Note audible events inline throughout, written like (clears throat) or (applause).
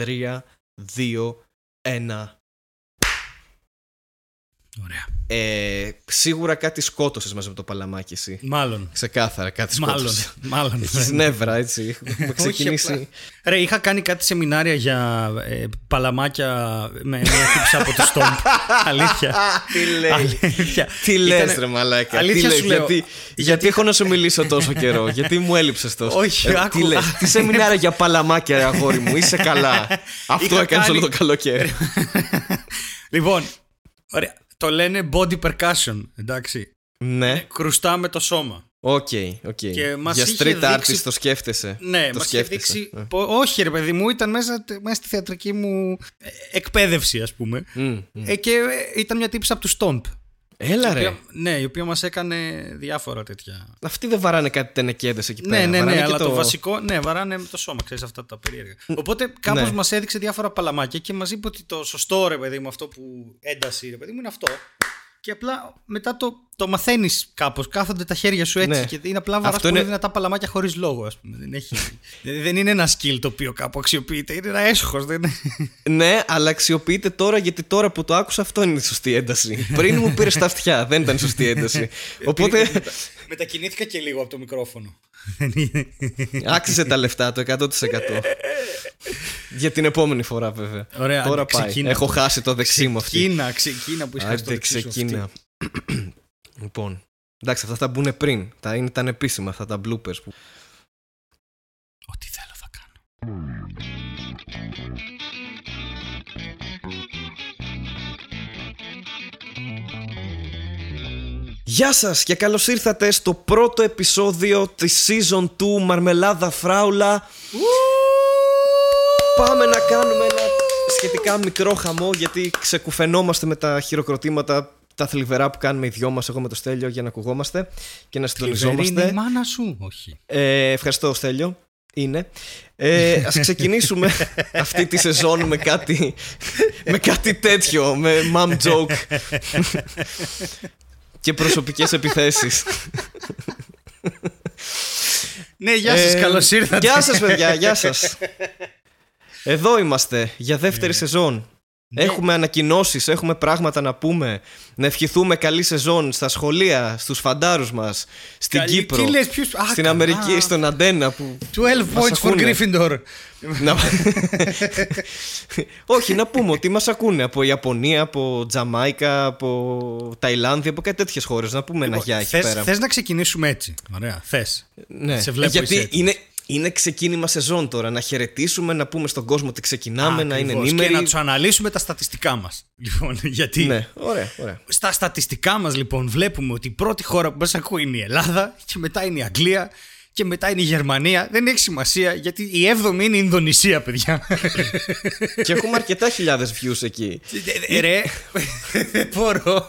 3, 2, 1. Ωραία. Ε, σίγουρα κάτι σκότωσες μαζί με το παλαμάκι εσύ. Μάλλον. Ξεκάθαρα κάτι Μάλλον. σκότωσες. Μάλλον. Έχεις νεύρα, έτσι. (laughs) Έχουμε ξεκινήσει. απλά. Ρε, είχα κάνει κάτι σεμινάρια για ε, παλαμάκια με μια τύψη από το Stomp. (laughs) Αλήθεια. Τι λέει. Αλήθεια. Τι λες, Ήτανε- ρε Μαλάκα. Αλήθεια τι λες, σου λέω. Γιατί, γιατί έχω να σου μιλήσω τόσο καιρό, (laughs) Γιατί μου έλειψες τόσο; Όχι, Ε, άκου. Τι λες, τι σεμινάρια για παλαμάκια, ρε αγόρι μου, είσαι καλά. Αυτό Είχα έκανες κάνει- όλο το καλοκαίρι. Λοιπόν, ωραία. Το λένε body percussion, εντάξει. ναι, Κρουστάμε το σώμα. οκ, οκ. Και μας Για είχε street artist δείξει- το σκέφτεσαι. Ναι, το μας είχε σκέφτεσαι. δείξει. Ε. πο- Όχι, ρε παιδί μου, ήταν μέσα, μέσα στη θεατρική μου ε, εκπαίδευση, ας πούμε. Μμ, μμ. Ε, και ε, ήταν μια τύψη από τους Stomp. Έλα Η ρε. οποία- ναι, η οποία μας έκανε διάφορα τέτοια. Αυτοί δεν βαράνε κάτι τενεκέδες εκεί πέρα. Ναι, ναι, βαράνε ναι, και αλλά το... βασικό. Ναι, βαράνε με το σώμα, ξέρεις αυτά τα περίεργα. Οπότε κάπως Ναι. μας έδειξε διάφορα παλαμάκια και μας είπε ότι το σωστό ρε παιδί μου, αυτό που ένταση ρε παιδί μου είναι αυτό. Και απλά μετά το, το μαθαίνεις κάπως. Κάθονται τα χέρια σου έτσι Ναι. και είναι απλά βαράς Αυτό πολύ είναι- δυνατά παλαμάκια χωρίς λόγο, ας πούμε. Δεν, έχει... δεν είναι ένα skill το οποίο κάπου αξιοποιείται. Είναι ένα έσχος. Δεν... είναι- Ναι, αλλά αξιοποιείται τώρα γιατί τώρα που το άκουσα αυτό είναι η σωστή ένταση. Πριν μου πήρες στα αυτιά, δεν ήταν η σωστή ένταση. Οπότε Μετακινήθηκα και λίγο από το μικρόφωνο. άξιζε τα λεφτά το 100%. Για την επόμενη φορά βέβαια. Ωραία, τώρα άντε, πάει. ξεκίνα Έχω το. χάσει το δεξί μου αυτή. Ξεκίνα, ξεκίνα που είχα στο Άντε, δεξί σου αυτή. ξεκίνα. (clears throat) λοιπόν, εντάξει, αυτά θα μπουν πριν. Τα είναι, ήταν επίσημα αυτά τα bloopers που Ό,τι θέλω θα κάνω. Γεια σας και καλώς ήρθατε στο πρώτο επεισόδιο της Season 2 Μαρμελάδα Φράουλα Πάμε να κάνουμε ένα σχετικά μικρό χαμό γιατί ξεκουφαινόμαστε με τα χειροκροτήματα τα θλιβερά που κάνουμε οι δυο μας εγώ με το Στέλιο για να ακουγόμαστε και να Είναι συντονιζόμαστε η μάνα σου, όχι. ε, Ευχαριστώ Στέλιο. Είναι. Ε, Ας ξεκινήσουμε (laughs) αυτή τη σεζόν με κάτι με κάτι τέτοιο με mom joke. Και προσωπικές επιθέσεις. Ναι, γεια σας, Ε, καλώς ήρθατε. Γεια σας παιδιά, γεια σας Εδώ είμαστε για δεύτερη σεζόν Ναι. Έχουμε ανακοινώσεις, έχουμε πράγματα να πούμε Να ευχηθούμε καλή σεζόν στα σχολεία, στους φαντάρους μας Στην Καλή- Κύπρο, τι λες, ποιος- Α, στην καλά. Αμερική, στον Αντένα που 12 Μας points for ακούνε. Gryffindor. Να- Όχι, να πούμε ότι μας ακούνε από Ιαπωνία, από Τζαμάικα, από Ταϊλάνδη, από κάτι τέτοιες χώρες. Να πούμε ένα γεια εκεί θες, πέρα. θες να ξεκινήσουμε έτσι. Ωραία, θες. Ναι. σε βλέπω Γιατί είσαι έτοιμος. είναι, είναι ξεκίνημα σεζόν τώρα. Να χαιρετήσουμε, να πούμε στον κόσμο ότι ξεκινάμε, να είναι Ακριβώς. ενήμεροι. Και να τους αναλύσουμε τα στατιστικά μας. (laughs) Λοιπόν, γιατί Ναι, ωραία, ωραία. στα στατιστικά μας λοιπόν βλέπουμε ότι η πρώτη χώρα που μας ακούει είναι η Ελλάδα και μετά είναι η Αγγλία και μετά είναι η Γερμανία. Δεν έχει σημασία γιατί η έβδομη είναι η Ινδονησία, παιδιά. και έχουμε αρκετά χιλιάδες views εκεί. Ε, Ρε, δεν μπορώ.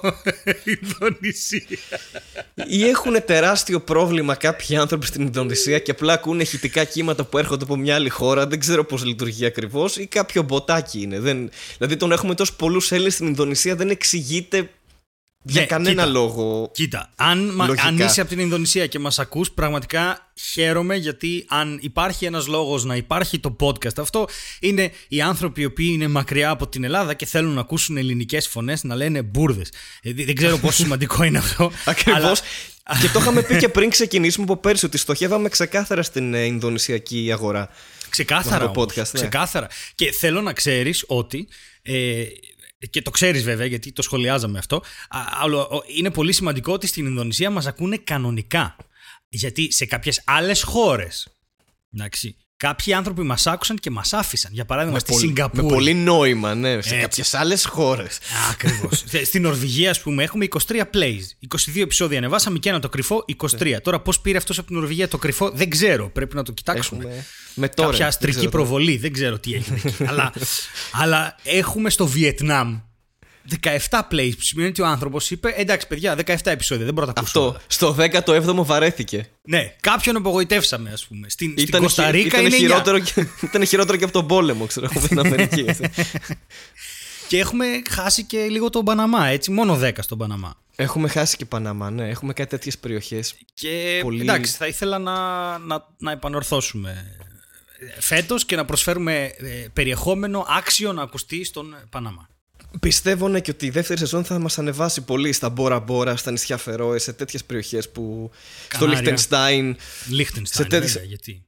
Ινδονησία. Ή έχουν τεράστιο πρόβλημα κάποιοι άνθρωποι στην Ινδονησία και απλά ακούνε ηχητικά κύματα που έρχονται από μια άλλη χώρα. Δεν ξέρω πώς λειτουργεί ακριβώς. Ή κάποιο μποτάκι είναι. Δεν... Δηλαδή τον έχουμε τόσο πολλούς Έλληνες στην Ινδονησία, δεν εξηγείται για Ναι, κανένα κοίτα. λόγο. Κοίτα, αν, μα- Λογικά. αν είσαι από την Ινδονησία και μας ακούς, πραγματικά χαίρομαι γιατί αν υπάρχει ένας λόγος να υπάρχει το podcast αυτό, είναι οι άνθρωποι οι οποίοι είναι μακριά από την Ελλάδα και θέλουν να ακούσουν ελληνικές φωνές να λένε μπουρδες. Ε, δεν ξέρω πόσο (laughs) σημαντικό είναι αυτό. Ακριβώς. αλλά- Και το είχαμε πει και πριν ξεκινήσουμε από πέρσι ότι στοχεύαμε ξεκάθαρα στην ε, Ινδονησιακή αγορά. Ξεκάθαρα. Με το όμως, podcast, ναι. Ξεκάθαρα. Και θέλω να ξέρεις ότι. Ε, και το ξέρεις βέβαια γιατί το σχολιάζαμε αυτό. Α, άλλο, ο- είναι πολύ σημαντικό ότι στην Ινδονησία μας ακούνε κανονικά. Γιατί σε κάποιες άλλες χώρες. Εντάξει, κάποιοι άνθρωποι μας άκουσαν και μας άφησαν. Για παράδειγμα, στη πολύ, Σιγκαπούρη. με πολύ νόημα, ναι. Σε Έτσι. κάποιες άλλες χώρες. Ακριβώς. (laughs) Στην Νορβηγία, ας πούμε, έχουμε 23 plays. 22 επεισόδια ανεβάσαμε και ένα το κρυφό, 23. Τώρα, πώς πήρε αυτός από την Νορβηγία το κρυφό, δεν ξέρω. Πρέπει να το κοιτάξουμε. Έχουμε. Με τώρα. κάποια αστρική προβολή, δεν ξέρω τι έγινε εκεί. (laughs) αλλά, αλλά έχουμε στο Βιετνάμ 17 plays που σημαίνει ότι ο άνθρωπος είπε εντάξει παιδιά 17 επεισόδια δεν μπορώ να τα ακούσω. Αυτό. Στο 17ο βαρέθηκε. Ναι, κάποιον απογοητεύσαμε ας πούμε. Στην, στην Ήταν, Κωνσταντίνα ήταν, είναι 9. χειρότερο, και- (laughs) ήταν χειρότερο και από τον πόλεμο, ξέρω εγώ, στην Αμερική. (laughs) Και έχουμε χάσει και λίγο τον Παναμά, έτσι, μόνο 10 στον Παναμά. Έχουμε χάσει και Παναμά, ναι. Έχουμε κάτι τέτοιες περιοχές. Και Πολύ- εντάξει, θα ήθελα να, να, να επανορθώσουμε φέτος και να προσφέρουμε ε, περιεχόμενο άξιο να ακουστεί στον Παναμά. Πιστεύω ναι, και ότι η δεύτερη σεζόν θα μας ανεβάσει πολύ στα Μπόρα Μπόρα, στα νησιά Φερόε, σε τέτοιες περιοχές που. στο Κανάρια. Λιχτενστάιν. Λίχτενστάιν, τέτοιες- βέβαια, γιατί.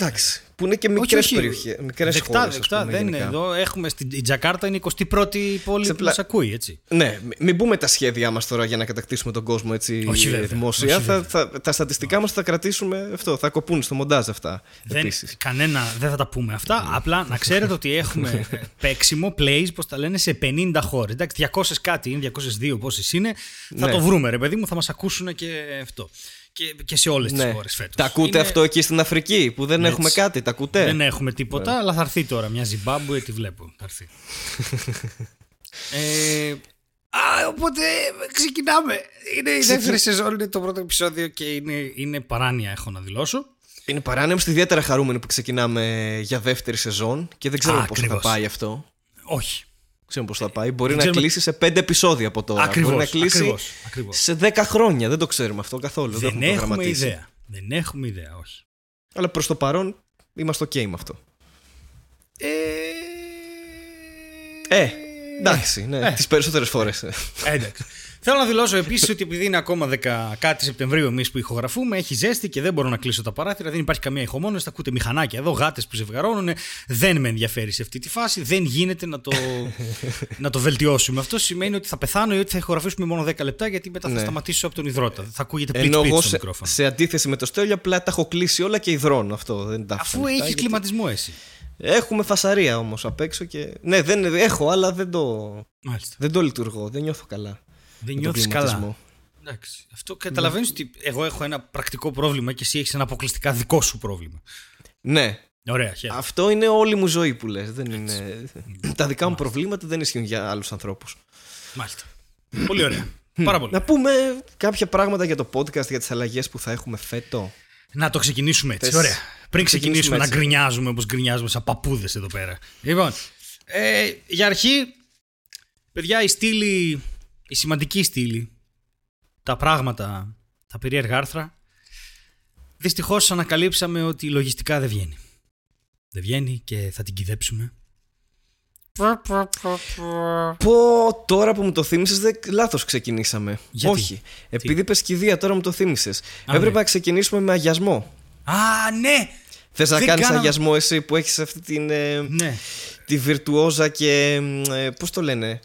Εντάξει, που είναι και μικρές όχι. περιοχές. Μικρές Δεκτά, χώρες. δεκτά. Δεν είναι εδώ. Έχουμε στην η Τζακάρτα είναι η 21η πόλη Σε που πλα- μας ακούει, έτσι. Ναι, μ- μην πούμε τα σχέδιά μας τώρα για να κατακτήσουμε τον κόσμο έτσι Όχι, ε, βέβαια. δημόσια. Όχι, θα, βέβαια. θα, τα στατιστικά μας θα κρατήσουμε αυτό. Θα κοπούν στο μοντάζ αυτά. Δεν, επίσης. κανένα, δεν θα τα πούμε αυτά. Απλά να ξέρετε ότι έχουμε ε, (laughs) παίξιμο, plays, πώς τα λένε, σε 50 χώρες. Εντάξει, 200 κάτι είναι, 202 πόσες είναι. Θα Ναι. το βρούμε, ρε παιδί μου, θα μας ακούσουν και αυτό. Και, και σε όλες τις Ναι. χώρες φέτος. Τα ακούτε αυτό εκεί στην Αφρική που δεν Έτσι. έχουμε κάτι. Τα ακούτε; Δεν έχουμε τίποτα, αλλά θα έρθει τώρα μια Ζιμπάμπουε, τη βλέπω. Θα έρθει. (laughs) ε, α, οπότε ξεκινάμε. Είναι η δεύτερη σεζόν, είναι το πρώτο επεισόδιο και είναι, είναι παράνοια, έχω να δηλώσω. Είναι παράνοια, είμαστε ιδιαίτερα χαρούμενοι που ξεκινάμε για δεύτερη σεζόν και δεν ξέρουμε Α, πώς θα ακριβώς. πάει αυτό. Όχι. Ξέρουμε πώς θα πάει. Μπορεί Δεν να ξέρουμε- κλείσει σε πέντε επεισόδια από τώρα. Ακριβώς, Μπορεί να κλείσει ακριβώς, ακριβώς. σε 10 χρόνια. Δεν το ξέρουμε αυτό καθόλου. Δεν έχουμε έχουμε προγραμματίσει. ιδέα. Δεν έχουμε ιδέα, όχι. Αλλά προς το παρόν είμαστε OK με αυτό. Ε, Ε, εντάξει, ναι, Ε. τις περισσότερες φορές. εντάξει. Θέλω να δηλώσω επίσης ότι επειδή είναι ακόμα 10 κάτι Σεπτεμβρίου εμείς που ηχογραφούμε, έχει ζέστη και δεν μπορώ να κλείσω τα παράθυρα, δεν υπάρχει καμία ηχομόνωση. Θα ακούτε μηχανάκια εδώ, γάτες που ζευγαρώνουν. Δεν με ενδιαφέρει σε αυτή τη φάση. Δεν γίνεται να το, (laughs) να το βελτιώσουμε. Αυτό σημαίνει ότι θα πεθάνω ή ότι θα ηχογραφήσουμε μόνο 10 λεπτά γιατί μετά θα Ναι. σταματήσω από τον υδρότα. Θα ακούγεται πλίτ Ενώ πλίτ εγώ στο σε, μικρόφωνο. σε αντίθεση με το στέλιο, απλά τα έχω κλείσει όλα και υδρώνω αυτό. Δεν τα Αφού έχω ανοιχτά, έχεις γιατί- κλιματισμό εσύ. Έχουμε φασαρία όμως απ' έξω και. Ναι, δεν έχω, αλλά δεν το, Μάλιστα. δεν το λειτουργώ. Δεν νιώθω καλά. Δεν με τον νιώθεις καλά. κλιματισμό. Εντάξει. Αυτό καταλαβαίνεις ότι εγώ έχω ένα πρακτικό πρόβλημα και εσύ έχεις ένα αποκλειστικά δικό σου πρόβλημα. Ναι, Ωραία, χαίρομαι. αυτό είναι όλη μου ζωή που λες. Δεν είναι... Τα δικά μου προβλήματα δεν ισχύουν για άλλους ανθρώπους. Μάλιστα. Πολύ ωραία. Πάρα πολύ. Να πούμε κάποια πράγματα για το podcast, για τις αλλαγές που θα έχουμε φέτο. Να το ξεκινήσουμε έτσι. Θες- Ωραία. Πριν ξεκινήσουμε ξεκινήσουμε να έτσι. γκρινιάζουμε όπως γκρινιάζουμε σαν παππούδες εδώ πέρα. Λοιπόν, ε, για αρχή, παιδιά, η στήλη, η σημαντική στήλη, τα πράγματα, τα περίεργα άρθρα, δυστυχώς ανακαλύψαμε ότι λογιστικά δεν βγαίνει. Δεν βγαίνει και θα την κυδέψουμε. Πω τώρα που μου το θύμισες, δεν... λάθος ξεκινήσαμε. Γιατί; Όχι. Επειδή είπες κηδεία, τώρα μου το θύμισες. Α, Έπρεπε ναι. να ξεκινήσουμε με αγιασμό. Α, ναι! Θες να Δεν κάνεις κάναμε- αγιασμό εσύ που έχεις αυτή την... ε, Ναι. τη βιρτουόζα και... ε, πώς το λένε...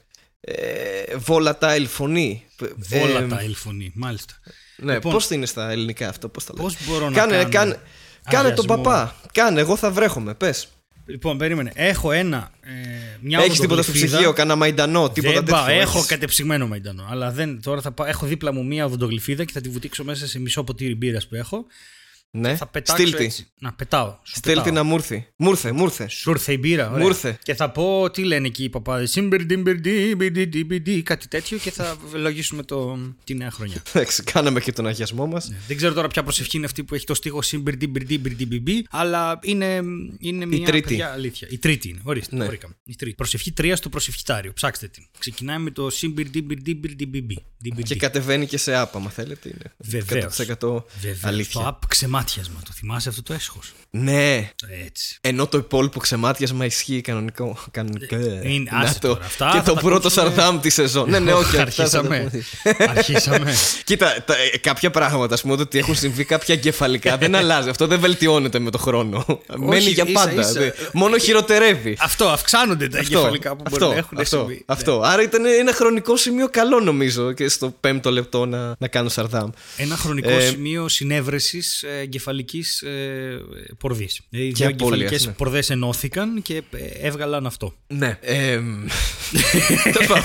Ε, volatile φωνή. Ε, Volatile φωνή, μάλιστα. Ναι, Λοιπόν, πώς είναι στα ελληνικά αυτό, πώς τα λένε. Πώς μπορώ να κάνε, κάνω κάνε, κάνε τον αγιασμό; παπά. Κάνε, εγώ θα βρέχομαι. Πες. Λοιπόν, περίμενε. Έχω ένα. Ε, μια Έχεις τίποτα στο οδοντογλυφίδα. ψυγείο, κανένα μαϊντανό, τίποτα δεν τέτοιο. πάω. Έχω έχεις; κατεψυγμένο μαϊντανό. Αλλά δεν, τώρα θα πάω, έχω δίπλα μου μία οδοντογλυφίδα και θα τη βουτήξω μέσα σε μισό ποτήρι μπύρας που έχω. Ναι, Θα πετάξω στείλ τη. έτσι. Να πετάω. Σου Στείλ τη πετάω. να μου έρθει. Μου ήρθε, μου ήρθε. Σου ήρθε η μπύρα. Ωραία. Μου ήρθε. Και θα πω τι λένε εκεί οι παπάδες. Κάτι τέτοιο και θα λογίσουμε το, τη νέα χρονιά. (laughs) Εντάξει, κάναμε και τον αγιασμό μας. Ναι. Δεν ξέρω τώρα ποια προσευχή είναι αυτή που έχει το στίχο Σιμπερντί Μπερντί Μπερντί Μπιμπί, αλλά είναι, είναι μια τρίτη. παιδιά, αλήθεια. Η τρίτη είναι. Ορίστε, Ναι. βρήκαμε. Η τρίτη. Προσευχή τρία στο προσευχητάριο. Ψάξτε την. Ξεκινάει με το Σιμπερντί Μπερντί Μπερντί Μπιμπί. Και κατεβαίνει και σε άπα, μα θέλετε. Είναι Βεβαίως. 100% Βέβαια. αλήθεια. Το app ξεμάτιασμα. Το θυμάσαι αυτό το έσχος; Ναι. Έτσι. Ενώ το υπόλοιπο ξεμάτιασμα ισχύει κανονικό. κανονικό. είναι- Να άσε το. τώρα, αυτά και θα το τα πρώτο ακούσουμε. σαρδάμ τη σεζόν. ναι, ναι, (laughs) όχι. αυτά θα τα Αρχίσαμε. πούμε. Αρχίσαμε. (laughs) Κοίτα, τα, ε, κάποια πράγματα, ας πούμε, ότι έχουν συμβεί κάποια εγκεφαλικά δεν αλλάζει. Αυτό δεν βελτιώνεται με το χρόνο. Μένει για ίσα, πάντα. ίσα. δε- Μόνο χειροτερεύει. αυτό, αυξάνονται τα Αυτό, εγκεφαλικά που μπορεί αυτό, να έχουν αυτό, συμβεί. Ναι. αυτό. Άρα ήταν ένα χρονικό σημείο καλό νομίζω και στο πέμπτο λεπτό να, να κάνω σαρδάμ. Ένα χρονικό Ε, σημείο συνέβρεσης εγκεφαλικής ε, πορδή. Οι δύο Και απώλειας, εγκεφαλικές ναι. πορδές ενώθηκαν και ε, έβγαλαν αυτό. Ναι. Ε, (laughs) τέλος πάντων.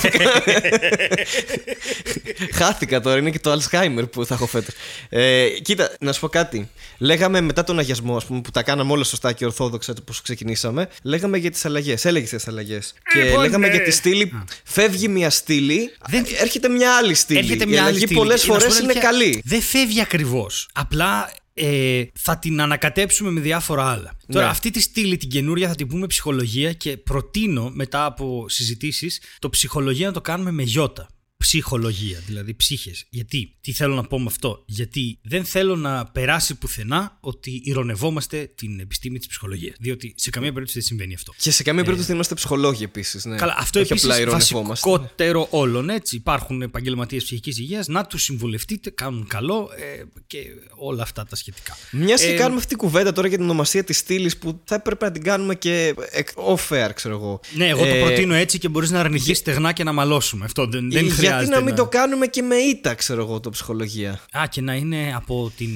Χάθηκα τώρα, είναι και το Alzheimer που θα έχω φέτος. Ε, κοίτα, να σου πω κάτι. Λέγαμε μετά τον αγιασμό, ας πούμε, που τα κάναμε όλα σωστά και ορθόδοξα πώς ξεκινήσαμε, λέγαμε για τις αλλαγές. Έλεγες τις αλλαγές. Και Λοιπόν, λέγαμε ναι. για τη στήλη. Φεύγει μια στήλη, Δεν- έρχεται μια άλλη στήλη. Έρχεται Η μια άλλη αλλαγή στήλη. πολλές Και να σου φορές πω είναι αλήθεια, καλή. Δεν φεύγει ακριβώς. Απλά ε, θα την ανακατέψουμε με διάφορα άλλα. Τώρα, Ναι. αυτή τη στήλη, την καινούρια, θα την πούμε ψυχολογία και προτείνω μετά από συζητήσεις το ψυχολογία να το κάνουμε με γιώτα. Ψυχολογία, δηλαδή ψύχες. Γιατί, τι θέλω να πω με αυτό, Γιατί δεν θέλω να περάσει πουθενά ότι ηρωνευόμαστε την επιστήμη της ψυχολογίας. Διότι σε καμία περίπτωση δεν συμβαίνει αυτό. Και σε καμία περίπτωση δεν είμαστε ψυχολόγοι επίσης. Ναι. Καλά, αυτό επίσης είναι βασικότερο όλων. Έτσι. Υπάρχουν επαγγελματίες ψυχικής υγείας, να τους συμβουλευτείτε, κάνουν καλό ε, και όλα αυτά τα σχετικά. Μιας και ε, κάνουμε αυτή την κουβέντα τώρα για την ονομασία της στήλης που θα έπρεπε να την κάνουμε και off-air, ξέρω εγώ. Ναι, εγώ το ε, προτείνω έτσι και μπορείς να αρνηθείς στεγνά και να μαλώσουμε. Αυτό δεν, δεν χρειάζεται. Γιατί να μην το κάνουμε και με ήττα, ξέρω εγώ, το ψυχολογία. Α, και να είναι από την.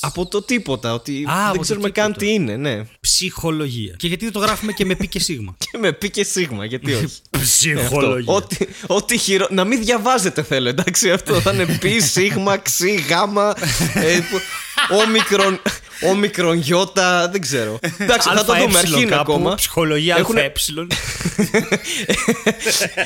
Από το τίποτα, ότι Α, δεν ξέρουμε καν τι είναι, ναι. Ψυχολογία. Και γιατί δεν το γράφουμε και με πι και σίγμα; (laughs) και με πι και σίγμα, γιατί όχι. Ψυχολογία. ό,τι, ό,τι χειρο... Να μην διαβάζετε θέλω, εντάξει, αυτό θα είναι πι, σίγμα, ξι, γάμα, ε, όμικρον, όμικρον, γιώτα, δεν ξέρω. Εντάξει, θα το δούμε, αρχή είναι ακόμα. Ψυχολογία Έχουν...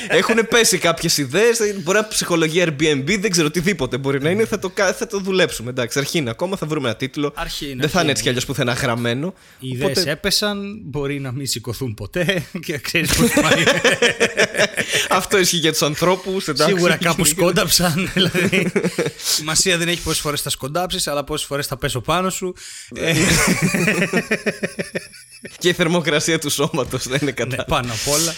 Έχουν (laughs) πέσει κάποιες ιδέες, μπορεί να ψυχολογία Airbnb, δεν ξέρω, οτιδήποτε μπορεί να είναι, θα το, θα το δουλέψουμε. Εντάξει, αρχή είναι ακόμα, θα βρούμε ένα τίτλο. Αρχή δεν θα είναι έτσι κι αλλιώς πουθενά γραμμένο. Οι ιδέες έπεσαν, μπορεί να μην σηκωθούν ποτέ (laughs) και ξέρεις πώς πάει. (laughs) Αυτό ισχύει για τους ανθρώπους. Σίγουρα κάπου σκόνταψαν. Δηλαδή, σημασία δεν έχει πόσες φορές θα σκοντάψεις, αλλά πόσες φορές θα πέσω πάνω σου. (laughs) και η θερμοκρασία του σώματος δεν είναι κατά. Ναι, πάνω απ' όλα.